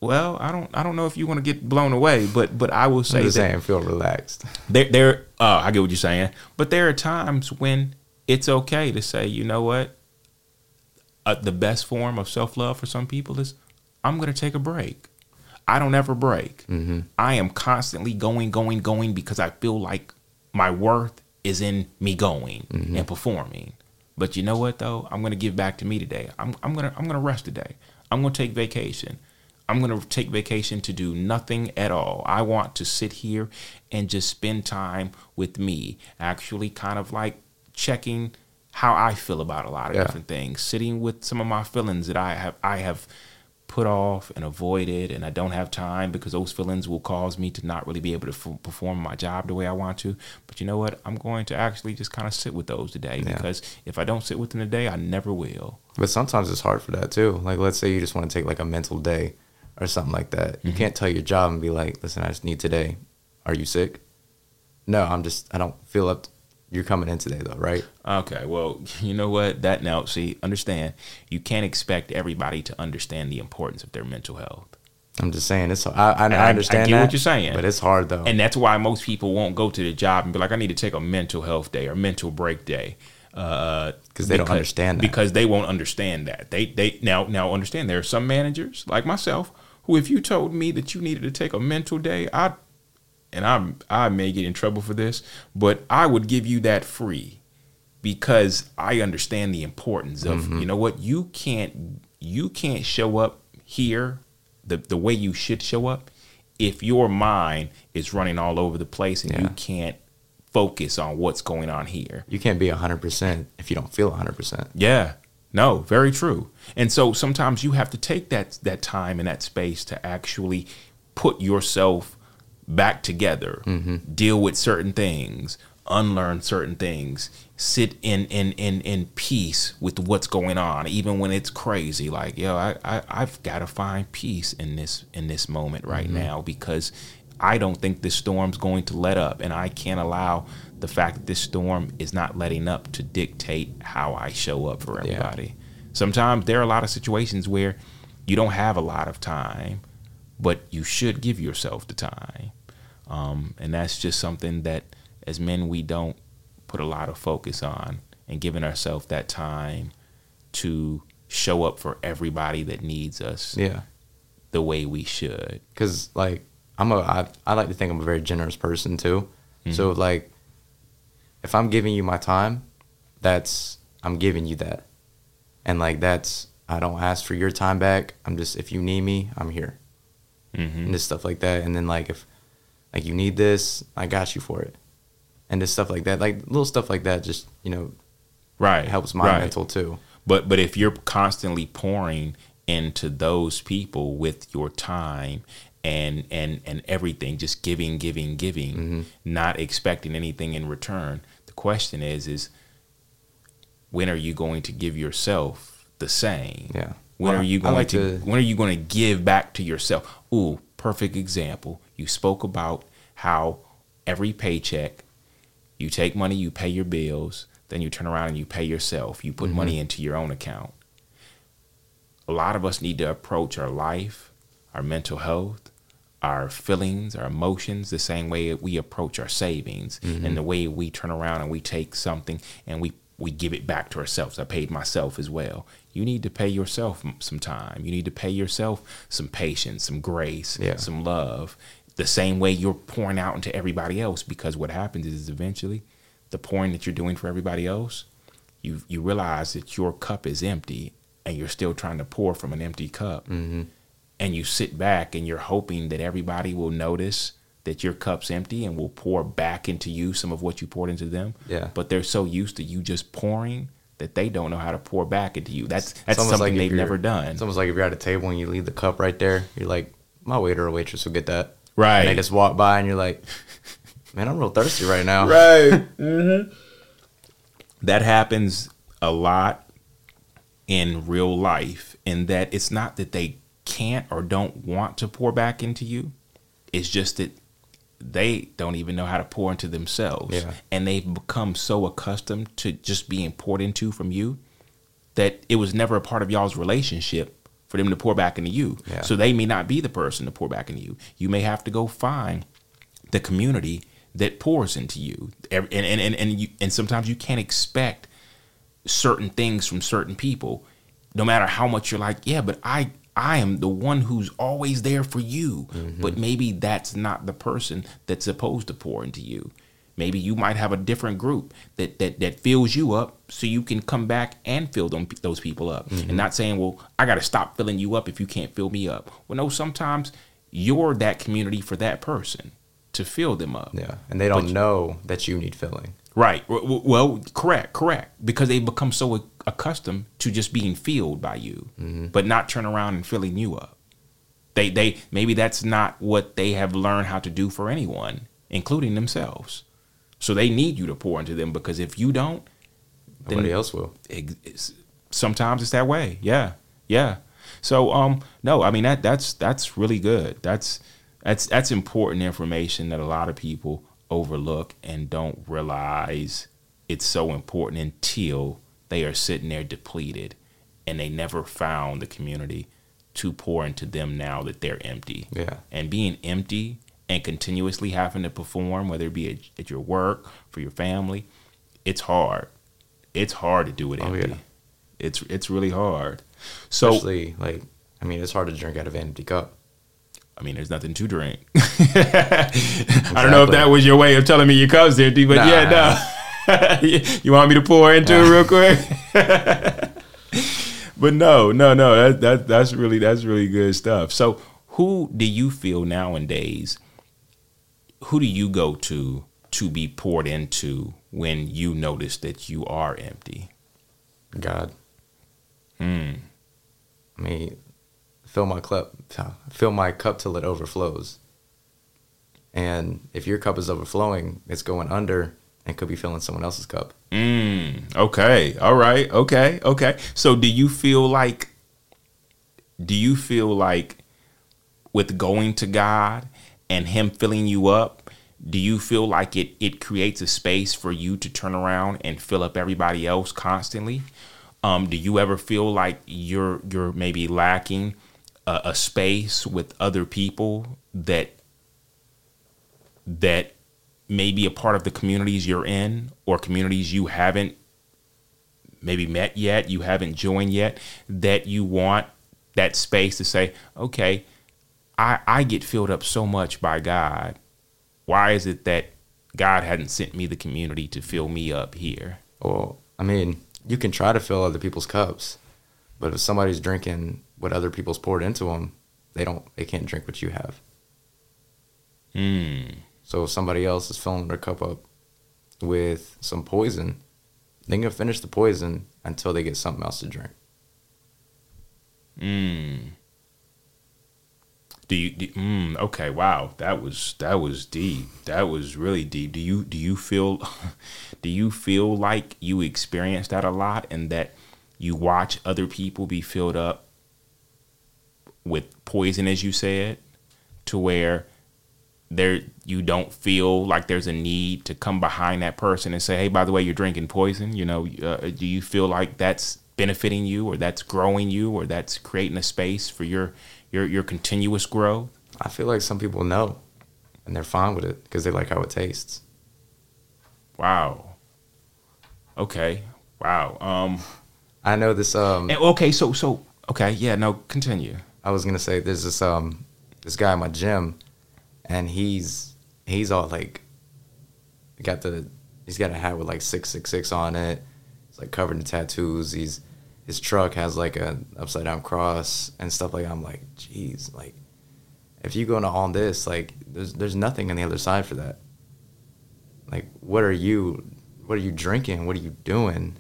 Well, I don't I don't know if you want to get blown away, but but I will
I'm
say
just
that
saying, feel relaxed.
there there uh I get what you're saying, but there are times when it's okay to say, you know what? Uh, the best form of self-love for some people is I'm going to take a break. I don't ever break. I am constantly going going going because I feel like my worth is in me going and performing. But you know what though? I'm going to give back to me today. I'm I'm going to I'm going to rest today. I'm going to take vacation. I'm going to take vacation to do nothing at all. I want to sit here and just spend time with me, actually kind of like checking how I feel about a lot of
Yeah.
different things, sitting with some of my feelings that I have I have put off and avoided and I don't have time because those feelings will cause me to not really be able to f- perform my job the way I want to. But you know what? I'm going to actually just kind of sit with those today
Yeah.
because if I don't sit with them today, I never will.
But sometimes it's hard for that too. Like, let's say you just want to take like a mental day or something like that.
Mm-hmm.
You can't tell your job and be like, "Listen, I just need today." Are you sick? No, I'm just. I don't feel up. You're coming in today though, right?
Okay, well, you know what? That now, see, understand, you can't expect everybody to understand the importance of their mental health.
I'm just saying. It's. I. I,
I-
I
I
understand
get what you're saying.
but it's hard though.
And that's why most people won't go to the job and be like, I need to take a mental health day or mental break day. Uh,
'Cause they don't understand that.
Because they won't understand that. They they now now understand there are some managers like myself who if you told me that you needed to take a mental day, I and I I may get in trouble for this, but I would give you that free because I understand the importance of
Mm-hmm.
you know what you can't you can't show up here the the way you should show up if your mind is running all over the place and you can't focus on what's going on here.
you can't be hundred percent if you don't feel hundred percent.
Yeah. No, very true. And so sometimes you have to take that that time and that space to actually put yourself back together, mm-hmm. deal with certain things, unlearn certain things, sit in in in in peace with what's going on, even when it's crazy. Like, yo, I, I I've got to find peace in this in this moment right mm-hmm. now because I don't think this storm's going to let up, and I can't allow the fact that this storm is not letting up to dictate how I show up for
Yeah.
everybody. Sometimes there are a lot of situations where you don't have a lot of time, but you should give yourself the time. Um, and that's just something that as men we don't put a lot of focus on and giving ourselves that time to show up for everybody that needs us
Yeah.
the way we should.
because like I'm a I, I like to think I'm a very generous person too. So like if I'm giving you my time, that's I'm giving you that, and like that's I don't ask for your time back. I'm just if you need me, I'm here,
Mm-hmm.
and just stuff like that. And then like if like you need this, I got you for it, and just stuff like that. Like little stuff like that, just you know
Right.
helps my
right.
mental too.
But but if you're constantly pouring into those people with your time and and and everything, just giving, giving, giving,
Mm-hmm.
not expecting anything in return, question is is when are you going to give yourself the same?
Yeah.
When
Well,
are you going
like
to,
to-
when are you going to give back to yourself? Ooh, perfect example. You spoke about how every paycheck you take money, you pay your bills, then you turn around and you pay yourself. You put
Mm-hmm.
money into your own account. A lot of us need to approach our life, our mental health, our feelings, our emotions the same way we approach our savings
Mm-hmm.
and the way we turn around and we take something and we we give it back to ourselves. I paid myself as well. You need to pay yourself some time. You need to pay yourself some patience, some grace,
Yeah.
some love. The same way you're pouring out into everybody else because what happens is eventually the pouring that you're doing for everybody else, you you realize that your cup is empty and you're still trying to pour from an empty cup
Mm-hmm.
And you sit back and you're hoping that everybody will notice that your cup's empty and will pour back into you some of what you poured into them.
Yeah.
But they're so used to you just pouring that they don't know how to pour back into you. That's that's something
if
they've never done.
It's almost like if you're at a table and you leave the cup right there, you're like, my waiter or waitress will get that.
Right.
And they just walk by and you're like, man, I'm real thirsty right now.
Right. Mm-hmm. That happens a lot in real life in that it's not that they can't or don't want to pour back into you. It's just that they don't even know how to pour into themselves.
Yeah.
And they've become so accustomed to just being poured into from you that it was never a part of y'all's relationship for them to pour back into you.
Yeah.
So they may not be the person to pour back into you. You may have to go find the community that pours into you. And and and and, you, and sometimes you can't expect certain things from certain people no matter how much you're like, yeah, but I I am the one who's always there for you. Mm-hmm. But maybe that's not the person that's supposed to pour into you. Maybe you might have a different group that that that fills you up so you can come back and fill them those people up. And mm-hmm. not saying, well, I got to stop filling you up if you can't fill me up. Well, no, sometimes you're that community for that person to fill them up.
Yeah. And they don't know that you need filling.
Right. Well, correct, correct. Because they become so accustomed to just being filled by you, but not turn around and filling you up. They, they, maybe that's not what they have learned how to do for anyone, including themselves. So they need you to pour into them because if you don't, then
Nobody else will.
it- it's, sometimes it's that way. Yeah, yeah. So um, no, I mean that that's that's really good. That's that's that's important information that a lot of people overlook and don't realize it's so important until they are sitting there depleted and they never found the community to pour into them now that they're empty
Yeah.
and being empty and continuously having to perform, whether it be at, at your work, for your family, it's hard. It's hard to do it
Oh,
empty.
yeah.
It's it's really hard. So
Especially like, I mean, it's hard to drink out of an empty cup.
I mean, there's nothing to drink. I don't know if that was your way of telling me your cup's empty, but yeah, no. you want me to pour into it real quick? but no, no, no. That, that that's really that's really good stuff. So, who do you feel nowadays? Who do you go to to be poured into when you notice that you are empty?
God.
Hmm.
I mean, fill my cup, fill my cup till it overflows. And if your cup is overflowing, it's going under and could be filling someone else's cup.
Mm, okay. All right. Okay. Okay. So do you feel like do you feel like with going to God and him filling you up, do you feel like it it creates a space for you to turn around and fill up everybody else constantly? Um, do you ever feel like you're you're maybe lacking a, a space with other people that that may be a part of the communities you're in or communities you haven't maybe met yet, you haven't joined yet, that you want that space to say, okay, I, I get filled up so much by God. Why is it that God hadn't sent me the community to fill me up here?
Well, I mean, you can try to fill other people's cups, but if somebody's drinking what other people's poured into them, they don't, they can't drink what you have.
Hmm.
So if somebody else is filling their cup up with some poison, they can finish the poison until they get something else to drink.
Mm. Do you? Do, mm, okay. Wow. That was that was deep. That was really deep. Do you do you feel do you feel like you experience that a lot and that you watch other people be filled up with poison, as you said, to where there you don't feel like there's a need to come behind that person and say, "Hey, by the way, you're drinking poison." You know, uh, do you feel like that's benefiting you, or that's growing you, or that's creating a space for your your your continuous growth?
I feel like some people know, and they're fine with it because they like how it tastes.
Wow. Okay. Wow. Um.
I know this. Um.
and- okay. So so okay. Yeah. No. Continue.
I was gonna say there's this um this guy at my gym, and he's he's all like, got the he's got a hat with like six six six on it. It's like covered in tattoos. He's his truck has like a upside down cross and stuff like. that. I'm like, jeez, like if you go into all this, like there's there's nothing on the other side for that. Like, what are you what are you drinking? What are you doing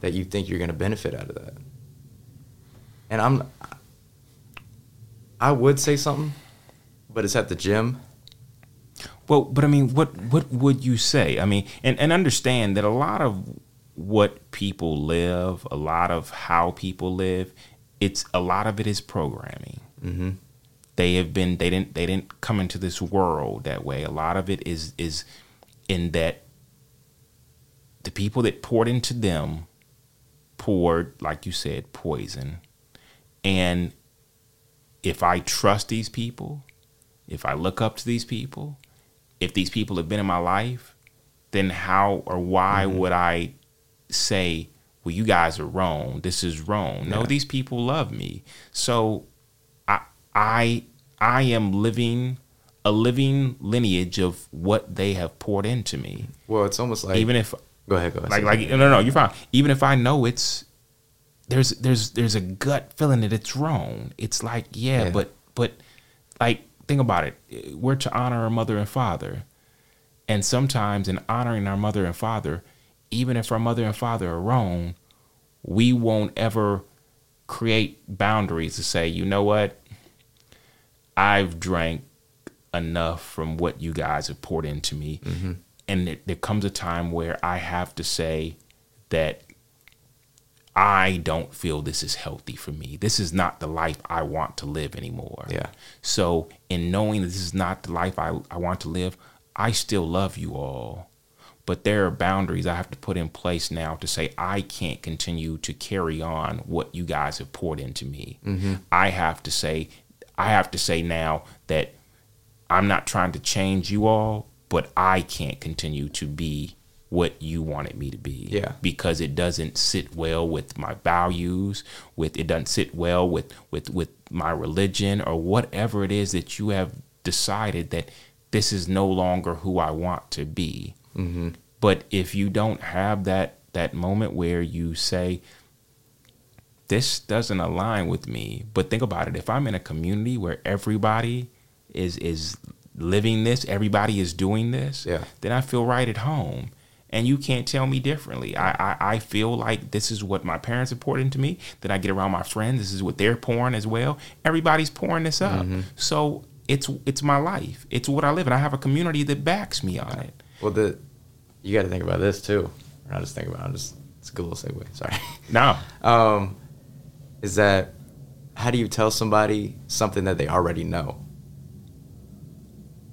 that you think you're gonna benefit out of that? And I'm I would say something, but it's at the gym.
Well, but I mean, what what would you say? I mean, and and understand that a lot of what people live, a lot of how people live, it's a lot of it is programming.
Mm-hmm.
They have been they didn't they didn't come into this world that way. A lot of it is is in that the people that poured into them poured, like you said, poison. And if I trust these people, if I look up to these people, if these people have been in my life, then how or why mm-hmm. would I say, well, you guys are wrong. This is wrong. No,
Yeah.
these people love me. So I I I am living a living lineage of what they have poured into me.
Well, it's almost like
Even if
go ahead, go ahead.
like like no no no you're fine. Even if I know it's there's there's there's a gut feeling that it's wrong. It's like yeah,
Yeah.
but but like think about it. We're to honor our mother and father, and sometimes in honoring our mother and father, even if our mother and father are wrong, we won't ever create boundaries to say you know what I've drank enough from what you guys have poured into me. Mm-hmm. And there, there comes a time where I have to say that I don't feel this is healthy for me. This is not the life I want to live anymore.
Yeah.
So, in knowing that this is not the life I, I want to live, I still love you all. But there are boundaries I have to put in place now to say I can't continue to carry on what you guys have poured into me. Mm-hmm. I have to say, I have to say now that I'm not trying to change you all, but I can't continue to be what you wanted me to be.
Yeah.
Because it doesn't sit well with my values, with it doesn't sit well with with with my religion or whatever it is that you have decided that this is no longer who I want to be.
Mm-hmm.
But if you don't have that that moment where you say this doesn't align with me, but think about it. If I'm in a community where everybody is is living this, everybody is doing this,
Yeah.
then I feel right at home. And you can't tell me differently. I, I, I feel like this is what my parents poured into me. that I get around my friends. This is what they're pouring as well. Everybody's pouring this up. So it's it's my life. It's what I live, and I have a community that backs me on it.
Well, the you got to think about this too. Or not just think about. it, I'm just it's a good little segue. Sorry.
No,
um, is that how do you tell somebody something that they already know?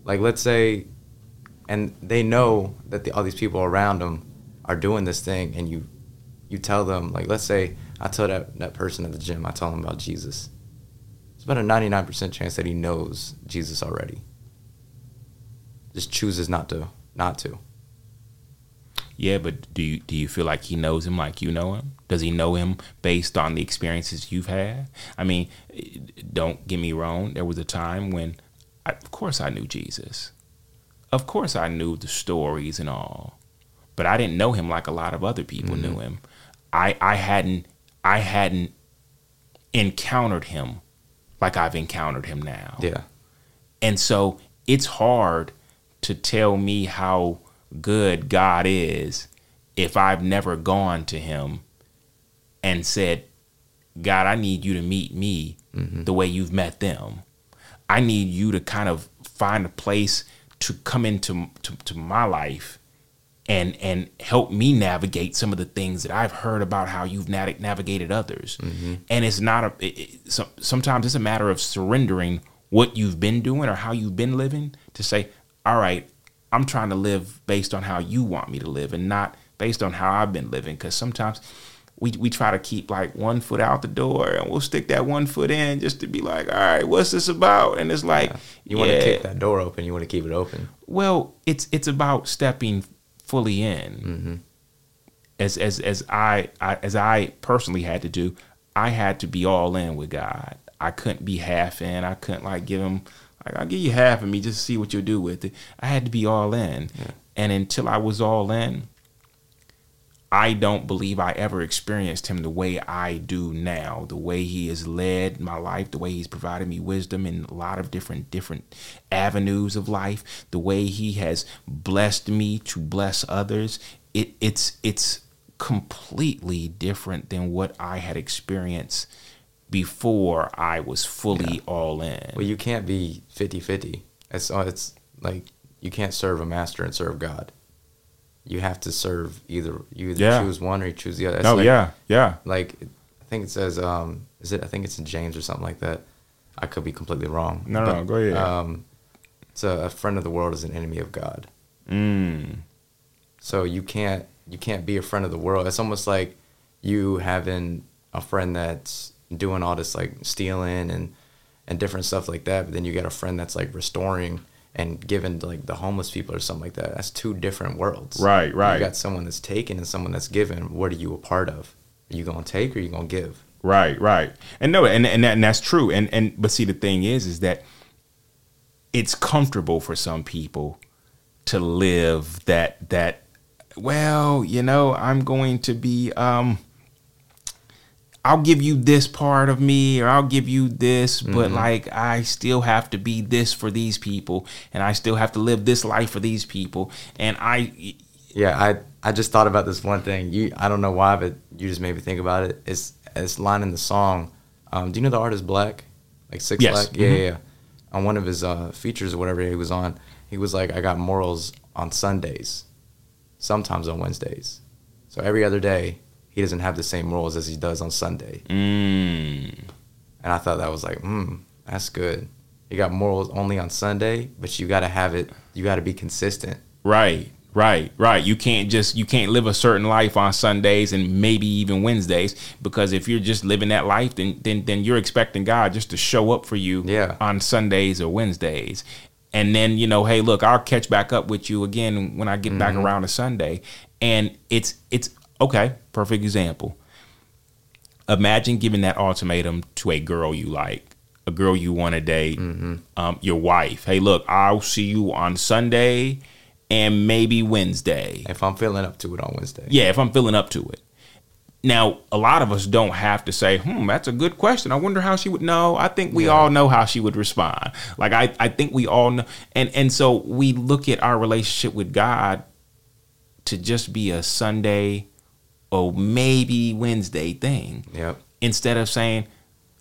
Like, let's say, and they know that the, all these people around them are doing this thing, and you you tell them, like, let's say I tell that that person at the gym, I tell him about Jesus. It's about a 99% chance that he knows Jesus already. Just chooses not to, not to.
Yeah, but do you do you feel like he knows him like you know him? Does he know him based on the experiences you've had? I mean, don't get me wrong. There was a time when, I, of course, I knew Jesus. Of course, I knew the stories and all, but I didn't know him like a lot of other people knew mm-hmm. him. I I hadn't I hadn't encountered him like I've encountered him now.
Yeah.
And so it's hard to tell me how good God is if I've never gone to him and said, God, I need you to meet me mm-hmm. the way you've met them. I need you to kind of find a place to come into to, to my life and and help me navigate some of the things that I've heard about how you've nav- navigated others. Mm-hmm. And it's not a it, it, so, sometimes it's a matter of surrendering what you've been doing or how you've been living to say, all right, I'm trying to live based on how you want me to live and not based on how I've been living. Because sometimes we, we try to keep like one foot out the door and we'll stick that one foot in just to be like, all right, what's this about? And it's like,
You want to kick that door open. You want to keep it open.
well, it's it's about stepping fully in. Mm-hmm. As as as I, I as I personally had to do, I had to be all in with God. I couldn't be half in. I couldn't like give him like I'll give you half of me just to see what you'll do with it. I had to be all in. And until I was all in, I don't believe I ever experienced him the way I do now. The way he has led my life, the way he's provided me wisdom in a lot of different different avenues of life, the way he has blessed me to bless others. It it's it's completely different than what I had experienced before I was fully all in.
Well, you can't be 50-50. It's uh, it's like you can't serve a master and serve God. You have to serve either you either
Yeah.
choose one or you choose the other. It's
oh
like,
yeah, yeah.
Like I think it says um is it I think it's in James or something like that. I could be completely wrong.
No, no, go ahead.
Um it's a, a friend of the world is an enemy of God.
Mm.
So you can't you can't be a friend of the world. It's almost like you having a friend that's doing all this like stealing and and different stuff like that, but then you got a friend that's like restoring and giving to like the homeless people or something like that. That's two different worlds.
Right, right.
You got someone that's taking and someone that's giving. What are you a part of? Are you gonna take or are you gonna give?
Right, right. And no, and and, that, and that's true. And and but see the thing is is that it's comfortable for some people to live that that well, you know, I'm going to be um I'll give you this part of me or I'll give you this, but like I still have to be this for these people and I still have to live this life for these people and I
Yeah, I I just thought about this one thing. You I don't know why, but you just made me think about it. It's it's line in the song. Um, do you know the artist Black? Like Six
Yes.
Black? Yeah,
Mhm.
yeah, yeah. On one of his uh, features or whatever he was on, he was like, I got morals on Sundays, sometimes on Wednesdays. So every other day, he doesn't have the same morals as he does on Sunday.
mm,
And I thought that was like, hmm, that's good. You got morals only on Sunday, but you got to have it, you got to be consistent.
Right, right, right. You can't just you can't live a certain life on Sundays and maybe even Wednesdays because if you're just living that life, then then then you're expecting God just to show up for you
Yeah.
on Sundays or Wednesdays. And then, you know, hey, look, I'll catch back up with you again when I get back around to Sunday. And it's it's okay, perfect example. Imagine giving that ultimatum to a girl you like, a girl you want to date, um, your wife. Hey, look, I'll see you on Sunday and maybe Wednesday.
If I'm feeling up to it on Wednesday.
Yeah, if I'm feeling up to it. Now, a lot of us don't have to say, hmm, that's a good question. I wonder how she would know. I think we all know how she would respond. Like I, I think we all know and and so we look at our relationship with God to just be a Sunday or maybe Wednesday thing
Yep.
instead of saying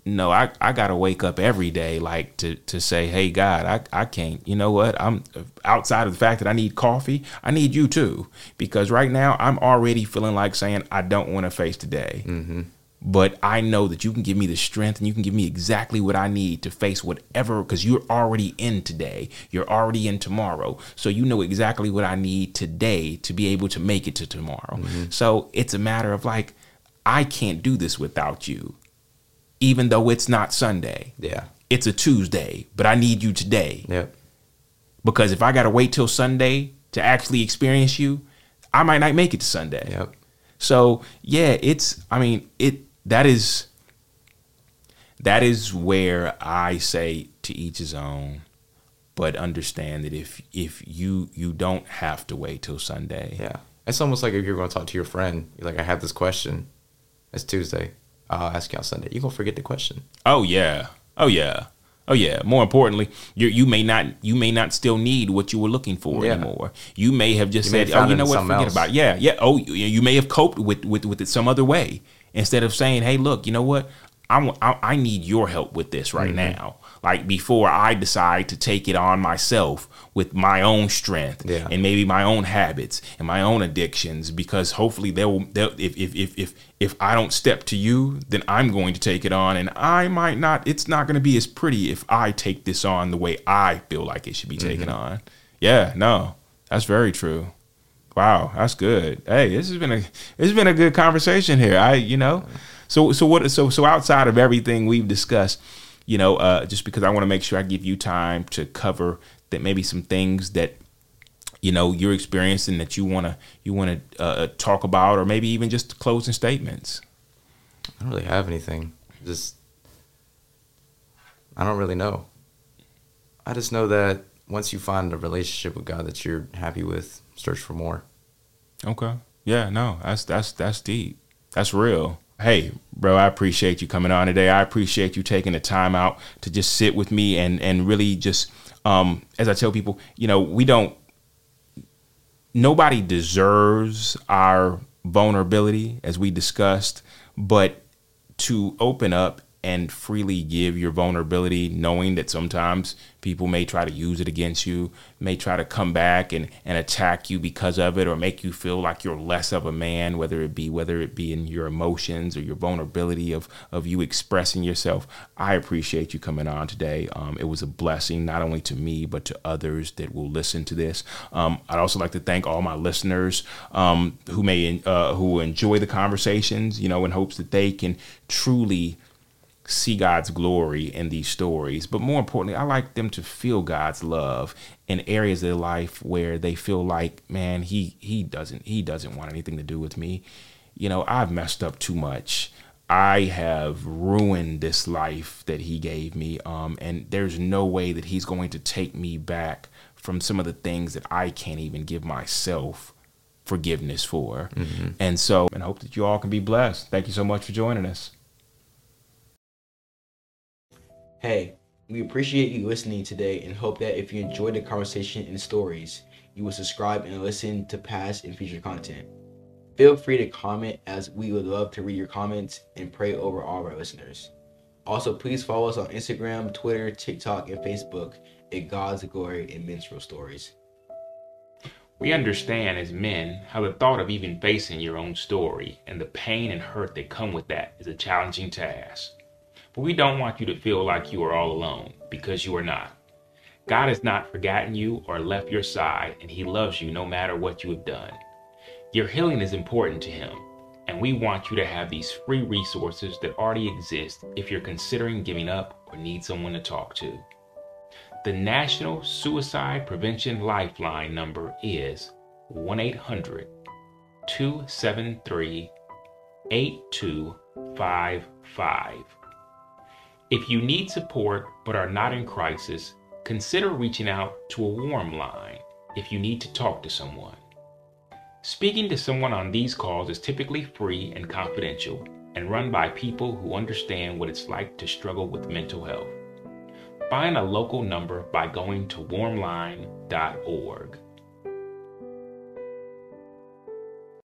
no i, I gotta wake up every day like to, to say hey god I, I can't you know what i'm outside of the fact that i need coffee i need you too because right now i'm already feeling like saying i don't want to face today mm-hmm. But i know that you can give me the strength and you can give me exactly what i need to face whatever because you're already in today you're already in tomorrow so you know exactly what i need today to be able to make it to tomorrow mm-hmm. so it's a matter of like i can't do this without you even though it's not Sunday.
Yeah.
It's a Tuesday, but I need you today.
Yep.
Because if I got to wait till Sunday to actually experience you, I might not make it to Sunday.
Yep.
So, yeah, it's I mean, it that is that is where I say to each his own, but understand that if if you you don't have to wait till Sunday.
Yeah. It's almost like if you're going to talk to your friend, you're like, I have this question. It's Tuesday. I'll ask you on Sunday. You're going to forget the question.
Oh yeah. Oh yeah. Oh yeah. More importantly, you you may not you may not still need what you were looking for
Yeah.
anymore. You may have just
You
said, "Oh, you know what? Forget
else.
about it." Yeah, yeah. Oh, you, you may have coped with with with it some other way instead of saying, "Hey, look, you know what? I, I I need your help with this right
Mm-hmm.
now." like before I decide to take it on myself with my own strength
Yeah.
and maybe my own habits and my own addictions because hopefully they will they'll, if, if if if if I don't step to you then I'm going to take it on and I might not it's not going to be as pretty if I take this on the way I feel like it should be taken on. Yeah, no. That's very true. Wow, that's good. Hey, this has been a has been a good conversation here. I you know, so so what so so outside of everything we've discussed, you know, uh, just because I want to make sure I give you time to cover that maybe some things that you know you're experiencing that you want to you want to uh, talk about, or maybe even just closing statements.
I don't really have anything. Just I don't really know. I just know that once you find a relationship with God that you're happy with, search for more.
Okay. Yeah, no, that's that's that's deep. That's real. Hey, bro, I appreciate you coming on today. I appreciate you taking the time out to just sit with me and and really just um as I tell people, you know, we don't nobody deserves our vulnerability as we discussed, but to open up and freely give your vulnerability, knowing that sometimes people may try to use it against you, may try to come back and, and attack you because of it, or make you feel like you're less of a man, whether it be whether it be in your emotions or your vulnerability of of you expressing yourself. I appreciate you coming on today. Um, it was a blessing not only to me but to others that will listen to this. Um, I'd also like to thank all my listeners um, who may uh, who enjoy the conversations, you know, in hopes that they can truly see God's glory in these stories. But more importantly, I like them to feel God's love in areas of their life where they feel like, man, he he doesn't he doesn't want anything to do with me. You know, I've messed up too much. I have ruined this life that he gave me. Um, and there's no way that he's going to take me back from some of the things that I can't even give myself forgiveness for. And so, and I hope that you all can be blessed. Thank you so much for joining us.
Hey, we appreciate you listening today and hope that if you enjoyed the conversation and stories, you will subscribe and listen to past and future content. Feel free to comment as we would love to read your comments and pray over all of our listeners. Also, please follow us on Instagram, Twitter, TikTok, and Facebook at God's Glory In Men's Real Stories.
We understand as men how the thought of even facing your own story and the pain and hurt that come with that is a challenging task. But we don't want you to feel like you are all alone because you are not. God has not forgotten you or left your side, and He loves you no matter what you have done. Your healing is important to Him, and we want you to have these free resources that already exist if you're considering giving up or need someone to talk to. The National Suicide Prevention Lifeline number is 1 800 273 8255. If you need support but are not in crisis, consider reaching out to a warm line if you need to talk to someone. Speaking to someone on these calls is typically free and confidential and run by people who understand what it's like to struggle with mental health. Find a local number by going to warmline.org.